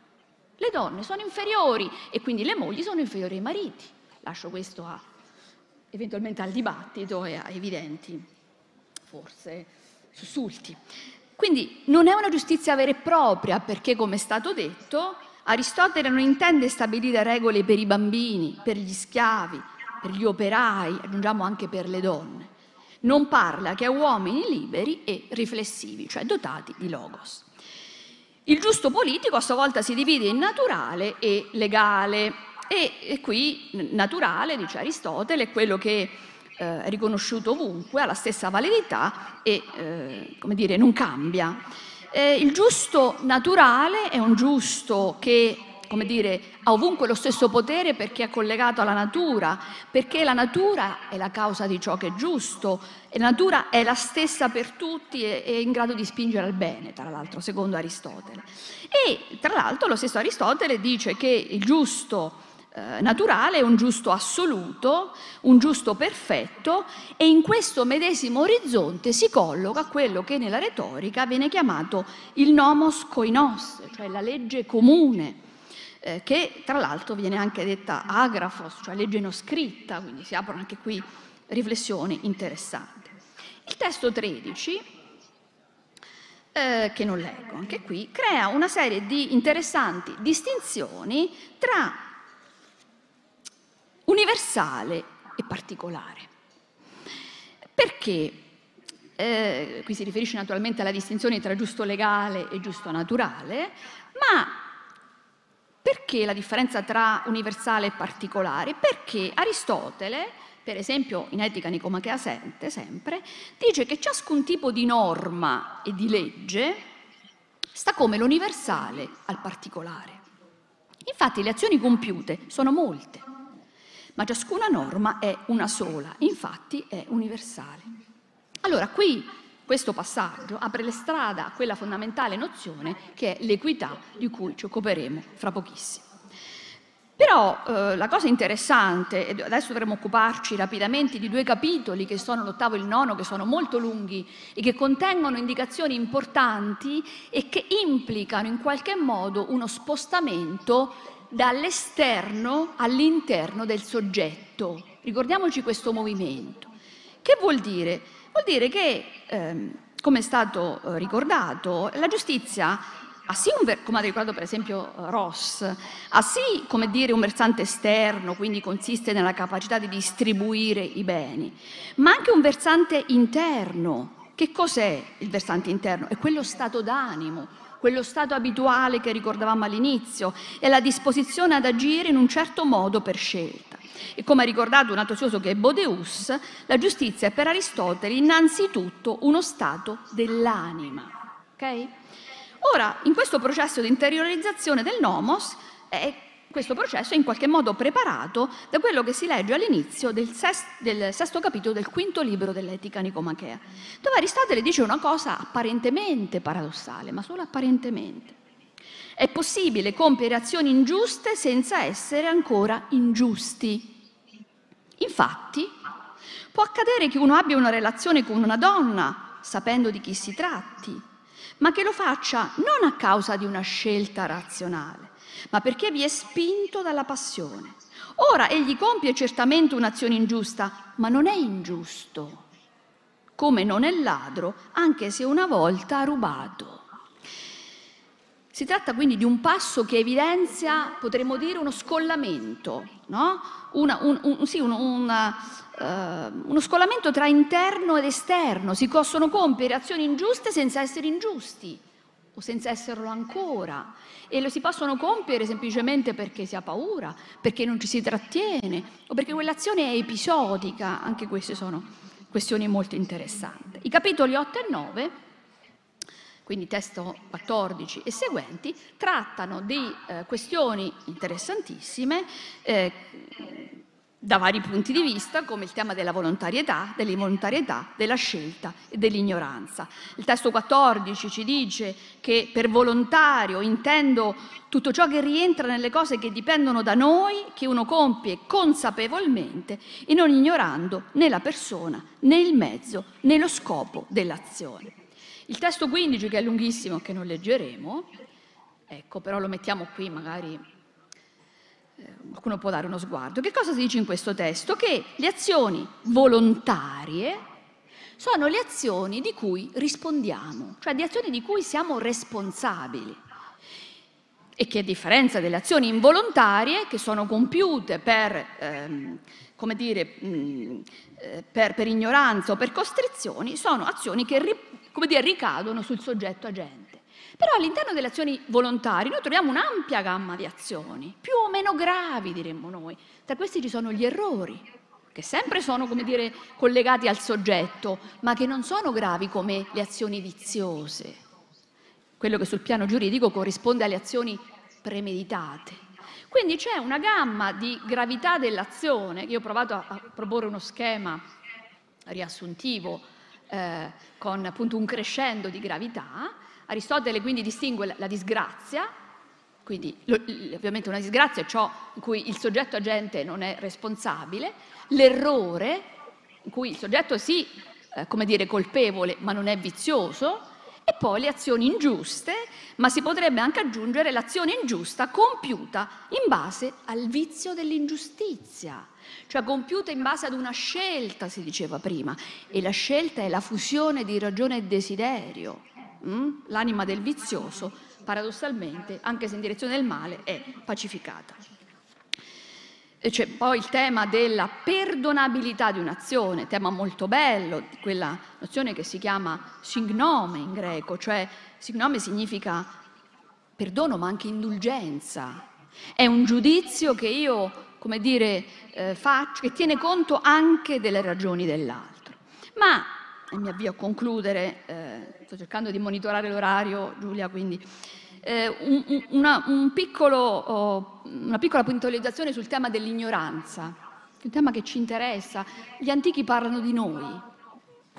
Le donne sono inferiori e quindi le mogli sono inferiori ai mariti. Lascio questo a eventualmente al dibattito e a evidenti, forse, sussulti. Quindi non è una giustizia vera e propria perché, come è stato detto, Aristotele non intende stabilire regole per i bambini, per gli schiavi, per gli operai, aggiungiamo anche per le donne. Non parla che a uomini liberi e riflessivi, cioè dotati di logos. Il giusto politico a sua volta si divide in naturale e legale. E, e qui naturale, dice Aristotele, è quello che eh, è riconosciuto ovunque, ha la stessa validità e eh, come dire, non cambia. Eh, il giusto naturale è un giusto che come dire, ha ovunque lo stesso potere perché è collegato alla natura, perché la natura è la causa di ciò che è giusto e la natura è la stessa per tutti e è in grado di spingere al bene, tra l'altro, secondo Aristotele. E tra l'altro lo stesso Aristotele dice che il giusto eh, naturale un giusto assoluto, un giusto perfetto e in questo medesimo orizzonte si colloca quello che nella retorica viene chiamato il nomos koinos, cioè la legge comune, eh, che tra l'altro viene anche detta agrafos, cioè legge non scritta, quindi si aprono anche qui riflessioni interessanti. Il testo 13 eh, che non leggo anche qui, crea una serie di interessanti distinzioni tra universale e particolare. Perché? Eh, qui si riferisce naturalmente alla distinzione tra giusto legale e giusto naturale, ma perché la differenza tra universale e particolare? Perché Aristotele, per esempio in Etica Nicomachea Sente, sempre, dice che ciascun tipo di norma e di legge sta come l'universale al particolare. Infatti le azioni compiute sono molte ma ciascuna norma è una sola, infatti è universale. Allora, qui questo passaggio apre le strade a quella fondamentale nozione che è l'equità di cui ci occuperemo fra pochissimo. Però eh, la cosa interessante, e adesso dovremo occuparci rapidamente di due capitoli che sono l'ottavo e il nono, che sono molto lunghi e che contengono indicazioni importanti e che implicano in qualche modo uno spostamento dall'esterno all'interno del soggetto. Ricordiamoci questo movimento. Che vuol dire? Vuol dire che, ehm, come è stato eh, ricordato, la giustizia ha sì un, come ha ricordato per esempio Ross, ha sì come dire un versante esterno, quindi consiste nella capacità di distribuire i beni, ma anche un versante interno. Che cos'è il versante interno? È quello stato d'animo, quello stato abituale che ricordavamo all'inizio, e la disposizione ad agire in un certo modo per scelta. E come ha ricordato un altro che è Bodeus, la giustizia è per Aristotele innanzitutto uno stato dell'anima. Okay? Ora, in questo processo di interiorizzazione del nomos, è questo processo è in qualche modo preparato da quello che si legge all'inizio del, sesto, del sesto capitolo del quinto libro dell'Etica Nicomachea, dove Aristotele dice una cosa apparentemente paradossale, ma solo apparentemente. È possibile compiere azioni ingiuste senza essere ancora ingiusti. Infatti, può accadere che uno abbia una relazione con una donna, sapendo di chi si tratti, ma che lo faccia non a causa di una scelta razionale, ma perché vi è spinto dalla passione. Ora egli compie certamente un'azione ingiusta, ma non è ingiusto, come non è ladro, anche se una volta ha rubato. Si tratta quindi di un passo che evidenzia, potremmo dire, uno scollamento, no? una, un, un, sì, un, una, uh, uno scollamento tra interno ed esterno. Si possono compiere azioni ingiuste senza essere ingiusti o senza esserlo ancora e lo si possono compiere semplicemente perché si ha paura, perché non ci si trattiene o perché quell'azione è episodica, anche queste sono questioni molto interessanti. I capitoli 8 e 9, quindi testo 14 e seguenti, trattano di eh, questioni interessantissime eh, da vari punti di vista, come il tema della volontarietà, dell'involontarietà, della scelta e dell'ignoranza. Il testo 14 ci dice che per volontario intendo tutto ciò che rientra nelle cose che dipendono da noi, che uno compie consapevolmente e non ignorando né la persona, né il mezzo, né lo scopo dell'azione. Il testo 15, che è lunghissimo, che non leggeremo, ecco, però lo mettiamo qui magari qualcuno può dare uno sguardo. Che cosa si dice in questo testo? Che le azioni volontarie sono le azioni di cui rispondiamo, cioè di azioni di cui siamo responsabili e che a differenza delle azioni involontarie che sono compiute per, ehm, come dire, mh, per, per, ignoranza o per costrizioni, sono azioni che ri, dire, ricadono sul soggetto agente. Però all'interno delle azioni volontarie noi troviamo un'ampia gamma di azioni, più o meno gravi diremmo noi. Tra questi ci sono gli errori, che sempre sono, come dire, collegati al soggetto, ma che non sono gravi come le azioni viziose, quello che sul piano giuridico corrisponde alle azioni premeditate. Quindi c'è una gamma di gravità dell'azione, io ho provato a, proporre uno schema riassuntivo eh, con appunto un crescendo di gravità, Aristotele quindi distingue la disgrazia, quindi ovviamente una disgrazia è ciò in cui il soggetto agente non è responsabile, l'errore in cui il soggetto è sì, eh, come dire, colpevole ma non è vizioso, e poi le azioni ingiuste, ma si potrebbe anche aggiungere l'azione ingiusta compiuta in base al vizio dell'ingiustizia, cioè compiuta in base ad una scelta, si diceva prima, e la scelta è la fusione di ragione e desiderio. Mm? l'anima del vizioso, paradossalmente, anche se in direzione del male, è pacificata. E c'è poi il tema della perdonabilità di un'azione, tema molto bello, quella nozione che si chiama signome in greco, cioè signome significa perdono ma anche indulgenza. È un giudizio che io, come dire, eh, faccio, che tiene conto anche delle ragioni dell'altro. Ma e mi avvio a concludere, eh, sto cercando di monitorare l'orario Giulia, quindi eh, un, una, un piccolo, oh, una piccola puntualizzazione sul tema dell'ignoranza, un tema che ci interessa. Gli antichi parlano di noi,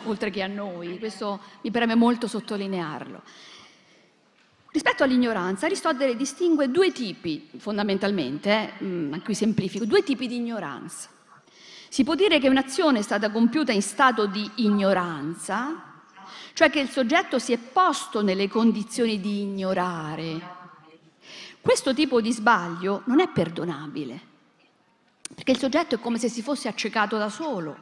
oltre che a noi, questo mi preme molto sottolinearlo. Rispetto all'ignoranza, Aristotele distingue due tipi, fondamentalmente, eh, a cui semplifico, due tipi di ignoranza. Si può dire che un'azione è stata compiuta in stato di ignoranza, cioè che il soggetto si è posto nelle condizioni di ignorare. Questo tipo di sbaglio non è perdonabile, perché il soggetto è come se si fosse accecato da solo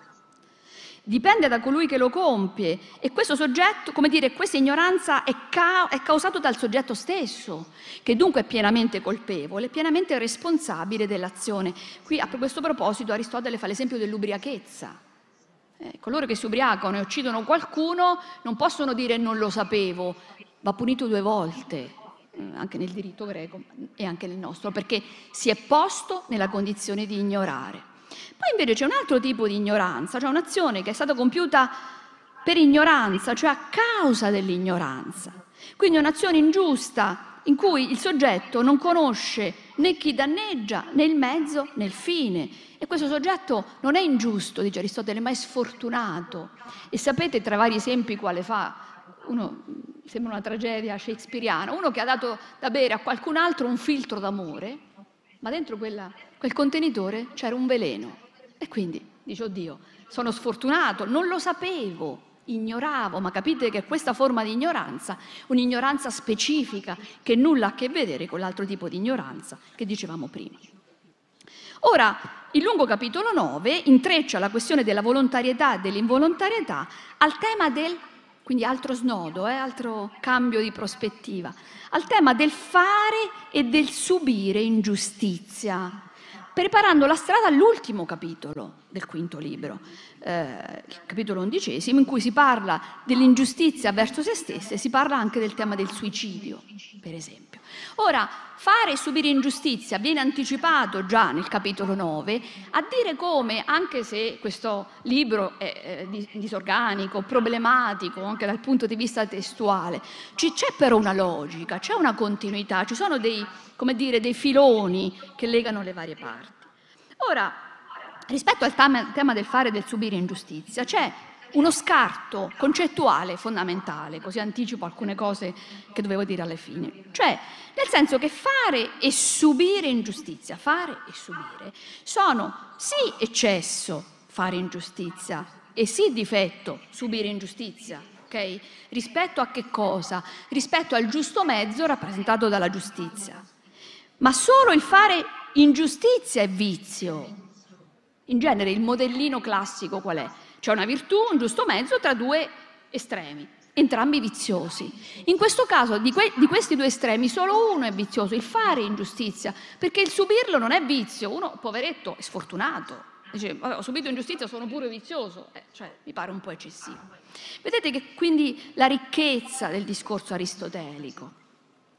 dipende da colui che lo compie e questo soggetto, come dire, questa ignoranza è, ca- è causato dal soggetto stesso, che dunque è pienamente colpevole, pienamente responsabile dell'azione. Qui a questo proposito Aristotele fa l'esempio dell'ubriachezza. Eh, coloro che si ubriacano e uccidono qualcuno non possono dire non lo sapevo, va punito due volte, eh, anche nel diritto greco e anche nel nostro, perché si è posto nella condizione di ignorare. Poi invece c'è un altro tipo di ignoranza, cioè un'azione che è stata compiuta per ignoranza, cioè a causa dell'ignoranza. Quindi un'azione ingiusta in cui il soggetto non conosce né chi danneggia, né il mezzo, né il fine. E questo soggetto non è ingiusto, dice Aristotele, ma è sfortunato. E sapete tra vari esempi quale fa? Uno sembra una tragedia shakespeariana, uno che ha dato da bere a qualcun altro un filtro d'amore, ma dentro quella, quel contenitore c'era un veleno. E quindi dice, oddio, sono sfortunato, non lo sapevo, ignoravo, ma capite che questa forma di ignoranza, un'ignoranza specifica che nulla ha a che vedere con l'altro tipo di ignoranza che dicevamo prima. Ora, il lungo capitolo 9 intreccia la questione della volontarietà e dell'involontarietà al tema del, quindi altro snodo, eh, altro cambio di prospettiva, al tema del fare e del subire ingiustizia, preparando la strada all'ultimo capitolo del quinto libro, eh, il capitolo undicesimo, in cui si parla dell'ingiustizia verso se stesse, si parla anche del tema del suicidio, per esempio. Ora, fare e subire ingiustizia viene anticipato già nel capitolo 9 a dire come, anche se questo libro è disorganico, problematico anche dal punto di vista testuale, ci c'è però una logica, c'è una continuità, ci sono dei, dire, dei filoni che legano le varie parti. Ora, rispetto al tema del fare e del subire ingiustizia, c'è uno scarto concettuale fondamentale, così anticipo alcune cose che dovevo dire alla fine. Cioè, nel senso che fare e subire ingiustizia, fare e subire, sono sì eccesso fare ingiustizia e sì difetto subire ingiustizia, ok? Rispetto a che cosa? Rispetto al giusto mezzo rappresentato dalla giustizia. Ma solo il fare ingiustizia è vizio. In genere il modellino classico qual è? C'è una virtù, un giusto mezzo tra due estremi, entrambi viziosi. In questo caso di, que- di, questi due estremi solo uno è vizioso, il fare ingiustizia, perché il subirlo non è vizio, uno poveretto è sfortunato. Dice, vabbè, ho subito ingiustizia, sono pure vizioso, eh, cioè mi pare un po' eccessivo. Vedete che quindi la ricchezza del discorso aristotelico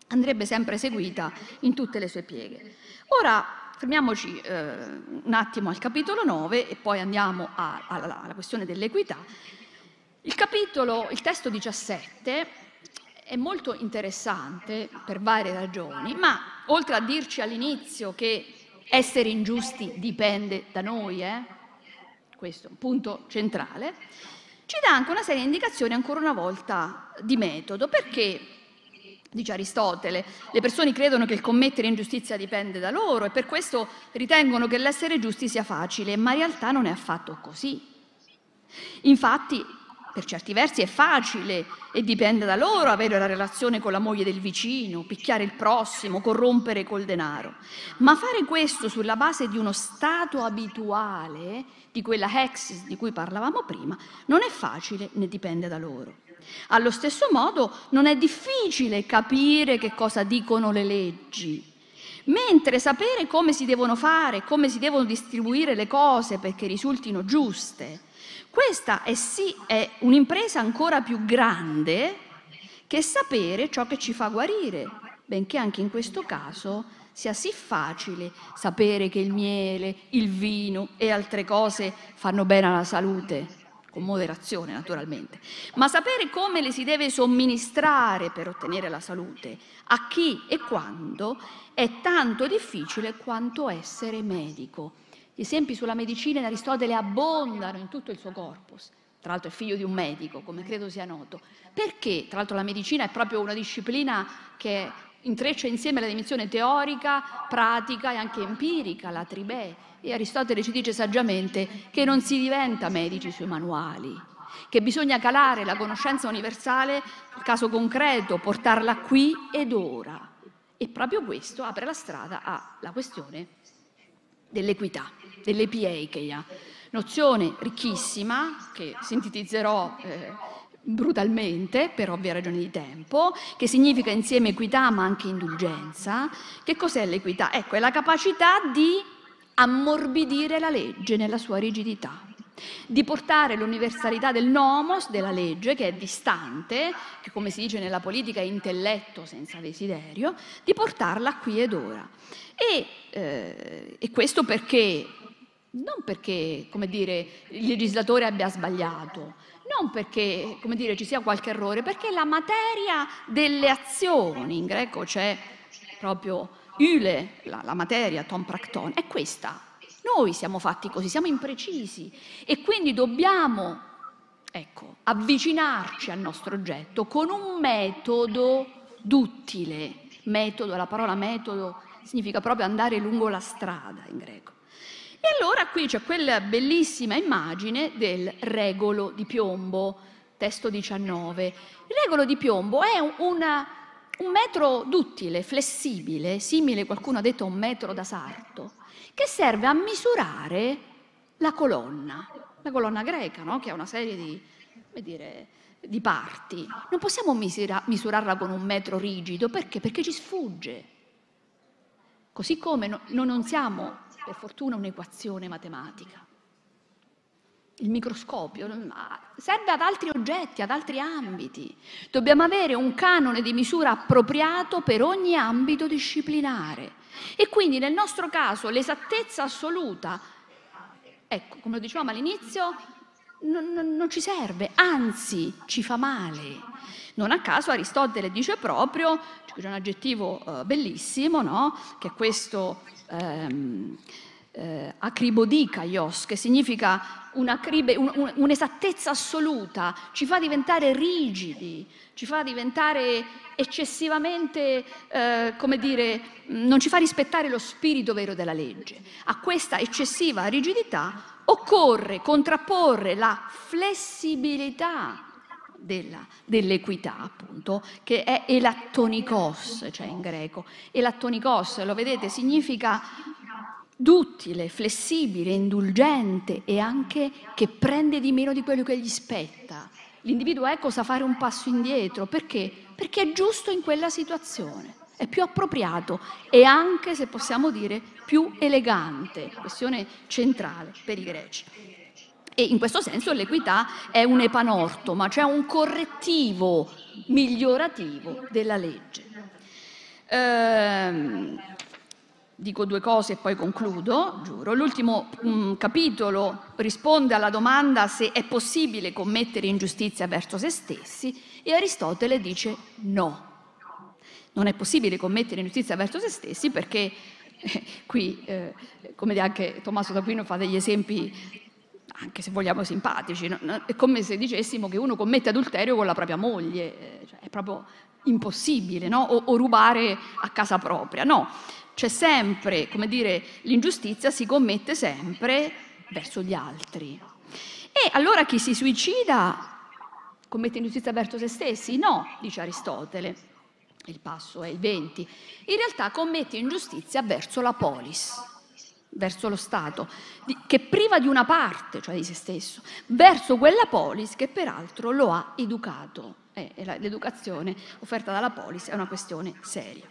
andrebbe sempre seguita in tutte le sue pieghe. Ora, fermiamoci eh, un attimo al capitolo 9 e poi andiamo a, alla, alla questione dell'equità. Il capitolo, il testo 17 è molto interessante per varie ragioni, ma oltre a dirci all'inizio che essere ingiusti dipende da noi, eh? questo è un punto centrale, ci dà anche una serie di indicazioni ancora una volta di metodo, perché dice Aristotele, le persone credono che il commettere ingiustizia dipende da loro e per questo ritengono che l'essere giusti sia facile, ma in realtà non è affatto così. Infatti, per certi versi è facile e dipende da loro avere la relazione con la moglie del vicino, picchiare il prossimo, corrompere col denaro. Ma fare questo sulla base di uno stato abituale, di quella hexis di cui parlavamo prima, non è facile né dipende da loro. Allo stesso modo non è difficile capire che cosa dicono le leggi, mentre sapere come si devono fare, come si devono distribuire le cose perché risultino giuste, questa è sì è un'impresa ancora più grande che sapere ciò che ci fa guarire, benché anche in questo caso sia sì facile sapere che il miele, il vino e altre cose fanno bene alla salute con moderazione naturalmente, ma sapere come le si deve somministrare per ottenere la salute, a chi e quando, è tanto difficile quanto essere medico. Gli esempi sulla medicina in Aristotele abbondano in tutto il suo corpus. Tra l'altro è figlio di un medico, come credo sia noto. Perché, tra l'altro, la medicina è proprio una disciplina che intreccia insieme la dimensione teorica, pratica e anche empirica, la tribè. E Aristotele ci dice saggiamente che non si diventa medici sui manuali, che bisogna calare la conoscenza universale, il caso concreto, portarla qui ed ora. E proprio questo apre la strada alla questione dell'equità, dell'epieikeia, nozione ricchissima che sintetizzerò eh, brutalmente, per ovvie ragioni di tempo, che significa insieme equità ma anche indulgenza. Che cos'è l'equità? Ecco, è la capacità di ammorbidire la legge nella sua rigidità. di portare l'universalità del nomos, della legge, che è distante, che come si dice nella politica è intelletto senza desiderio, di portarla qui ed ora. E, eh, e questo perché, non perché, come dire, il legislatore abbia sbagliato, non perché, come dire, ci sia qualche errore, perché la materia delle azioni, in greco c'è proprio Yle, la, la materia, Tom Practon, è questa. Noi siamo fatti così, siamo imprecisi e quindi dobbiamo, ecco, avvicinarci al nostro oggetto con un metodo duttile. Metodo, la parola metodo significa proprio andare lungo la strada in greco. E allora qui c'è quella bellissima immagine del regolo di piombo, testo 19. Il regolo di piombo è una, un metro duttile, flessibile, simile, qualcuno ha detto, a un metro da sarto, che serve a misurare la colonna, la colonna greca, no? che ha una serie di, dire, di parti. Non possiamo misura, misurarla con un metro rigido, perché? Perché ci sfugge. Così come no, non siamo, per fortuna, un'equazione matematica. Il microscopio serve ad altri oggetti, ad altri ambiti. Dobbiamo avere un canone di misura appropriato per ogni ambito disciplinare. E quindi nel nostro caso l'esattezza assoluta, ecco, come lo dicevamo all'inizio, non, non, non ci serve, anzi ci fa male. Non a caso Aristotele dice proprio, c'è un aggettivo uh, bellissimo, no? che è questo... Um, eh, acribodikaios, che significa un'acribe, un, un'esattezza assoluta, ci fa diventare rigidi, ci fa diventare eccessivamente, eh, come dire, non ci fa rispettare lo spirito vero della legge. A questa eccessiva rigidità occorre contrapporre la flessibilità dell'equità, appunto, che è elattonikos, cioè in greco. Elattonikos, lo vedete, significa duttile, flessibile, indulgente e anche che prende di meno di quello che gli spetta. L'individuo ecco sa fare un passo indietro, perché? Perché è giusto in quella situazione, è più appropriato e anche, se possiamo dire, più elegante, questione centrale per i greci. E in questo senso l'equità è un epanortoma, cioè un correttivo migliorativo della legge. Ehm, Dico due cose e poi concludo, giuro. L'ultimo um, capitolo risponde alla domanda se è possibile commettere ingiustizia verso se stessi e Aristotele dice no. Non è possibile commettere ingiustizia verso se stessi perché eh, qui, eh, come anche Tommaso d'Aquino fa degli esempi anche se vogliamo simpatici, no? è come se dicessimo che uno commette adulterio con la propria moglie, eh, cioè è proprio impossibile, no? o, o rubare a casa propria. No, c'è sempre, come dire, l'ingiustizia si commette sempre verso gli altri. E allora chi si suicida commette ingiustizia verso se stessi? No, dice Aristotele, il passo è il 20. In realtà commette ingiustizia verso la polis, verso lo Stato, che priva di una parte, cioè di se stesso, verso quella polis che peraltro lo ha educato. Eh, l'educazione offerta dalla polis è una questione seria.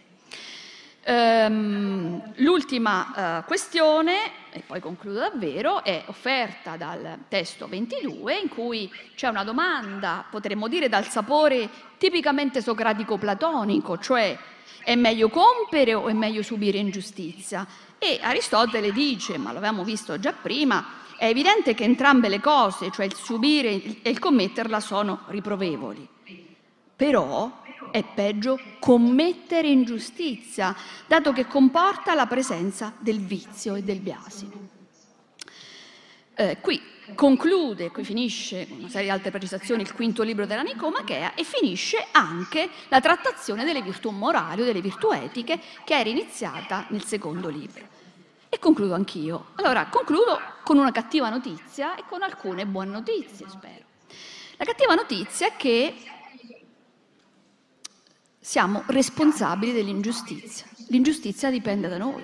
Um, l'ultima uh, questione, e poi concludo davvero, è offerta dal testo 22 in cui c'è una domanda, potremmo dire dal sapore tipicamente socratico-platonico, cioè è meglio compiere o è meglio subire ingiustizia? E Aristotele dice, ma l'avevamo visto già prima, è evidente che entrambe le cose, cioè il subire e il commetterla, sono riprovevoli. Però è peggio commettere ingiustizia, dato che comporta la presenza del vizio e del biasimo. Eh, qui conclude, qui finisce una serie di altre precisazioni il quinto libro della Nicomachea e finisce anche la trattazione delle virtù morali o delle virtù etiche che era iniziata nel secondo libro. E concludo anch'io. Allora, concludo con una cattiva notizia e con alcune buone notizie, spero. La cattiva notizia è che siamo responsabili dell'ingiustizia. L'ingiustizia dipende da noi.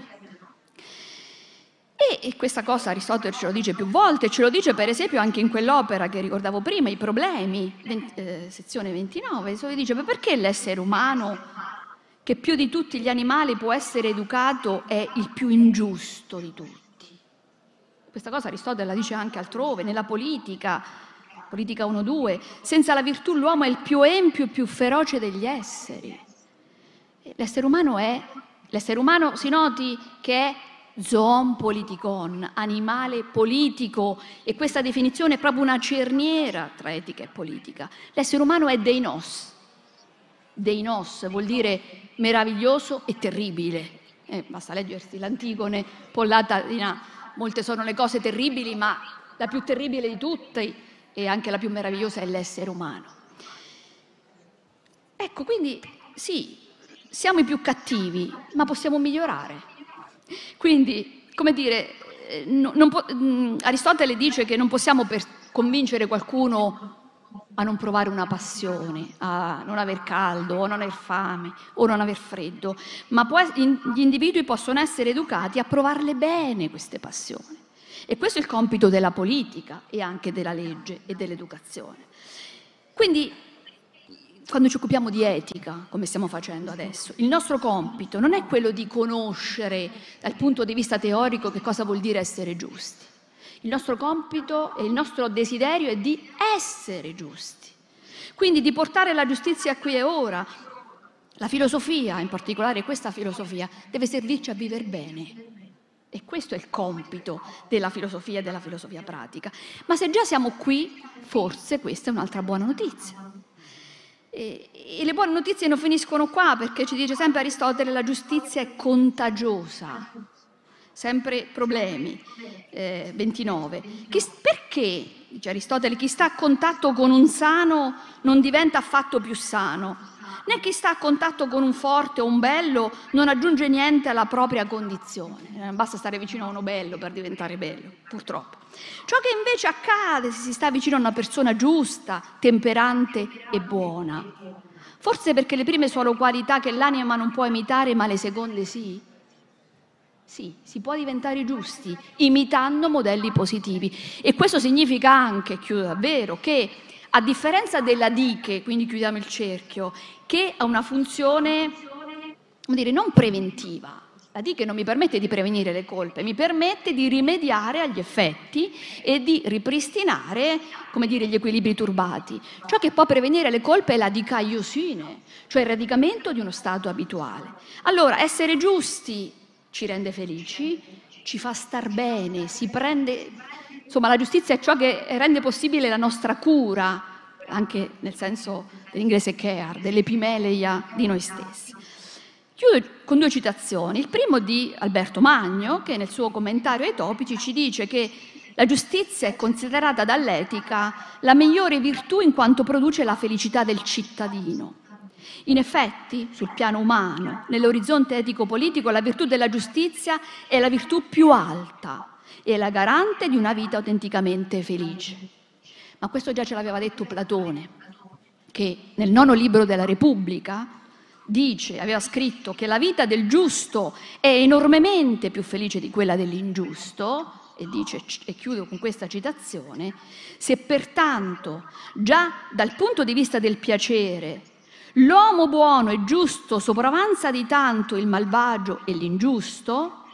E, questa cosa Aristotele ce lo dice più volte, ce lo dice per esempio anche in quell'opera che ricordavo prima, I problemi, 20, eh, sezione 29, dove dice perché l'essere umano, che più di tutti gli animali può essere educato, è il più ingiusto di tutti? questa cosa Aristotele la dice anche altrove, nella politica, politica 1-2, senza la virtù l'uomo è il più empio e più feroce degli esseri. L'essere umano è, l'essere umano si noti che è zoon politikon, animale politico, e questa definizione è proprio una cerniera tra etica e politica. L'essere umano è deinos. Deinos vuol dire meraviglioso e terribile. Eh, basta leggersi l'Antigone, Pollata di. Molte sono le cose terribili, ma la più terribile di tutte e anche la più meravigliosa è l'essere umano. Ecco, quindi sì, siamo i più cattivi, ma possiamo migliorare. Quindi, come dire, eh, po- mm, Aristotele dice che non possiamo convincere qualcuno a non provare una passione, a non aver caldo, o non aver fame, o non aver freddo, ma può, gli individui possono essere educati a provarle bene queste passioni. E questo è il compito della politica e anche della legge e dell'educazione. Quindi quando ci occupiamo di etica, come stiamo facendo adesso, il nostro compito non è quello di conoscere dal punto di vista teorico che cosa vuol dire essere giusti. Il nostro compito e il nostro desiderio è di essere giusti. Quindi di portare la giustizia qui e ora. La filosofia, in particolare questa filosofia, deve servirci a vivere bene. E questo è il compito della filosofia e della filosofia pratica. Ma se già siamo qui, forse questa è un'altra buona notizia. E, e, le buone notizie non finiscono qua perché ci dice sempre Aristotele la giustizia è contagiosa, sempre problemi, eh, 29. Chi, perché, dice Aristotele, chi sta a contatto con un sano non diventa affatto più sano, né chi sta a contatto con un forte o un bello non aggiunge niente alla propria condizione. Eh, basta stare vicino a uno bello per diventare bello, purtroppo. Ciò che invece accade se si sta vicino a una persona giusta, temperante e buona. Forse perché le prime sono qualità che l'anima non può imitare, ma le seconde sì. Sì, si può diventare giusti imitando modelli positivi. E questo significa anche, chiudo davvero, che a differenza della diche, quindi chiudiamo il cerchio, che ha una funzione, dire, non preventiva, la diche non mi permette di prevenire le colpe, mi permette di rimediare agli effetti e di ripristinare, dire, gli equilibri turbati. Ciò che può prevenire le colpe è la dicaiosine, cioè il radicamento di uno stato abituale. Allora, essere giusti ci rende felici, ci fa star bene, si prende... Insomma, la giustizia è ciò che rende possibile la nostra cura, anche nel senso dell'inglese care, dell'epimeleia di noi stessi. Chiudo con due citazioni. Il primo di Alberto Magno, che nel suo commentario ai topici ci dice che la giustizia è considerata dall'etica la migliore virtù in quanto produce la felicità del cittadino. In effetti, sul piano umano, nell'orizzonte etico-politico, la virtù della giustizia è la virtù più alta e la garante di una vita autenticamente felice. Ma questo già ce l'aveva detto Platone, che nel nono libro della Repubblica dice, aveva scritto che la vita del giusto è enormemente più felice di quella dell'ingiusto, e dice, e chiudo con questa citazione, se pertanto già dal punto di vista del piacere l'uomo buono e giusto sopravanza di tanto il malvagio e l'ingiusto,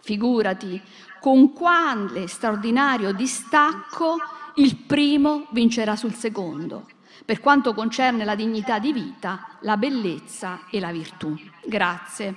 figurati con quale straordinario distacco il primo vincerà sul secondo per quanto concerne la dignità di vita, la bellezza e la virtù. Grazie.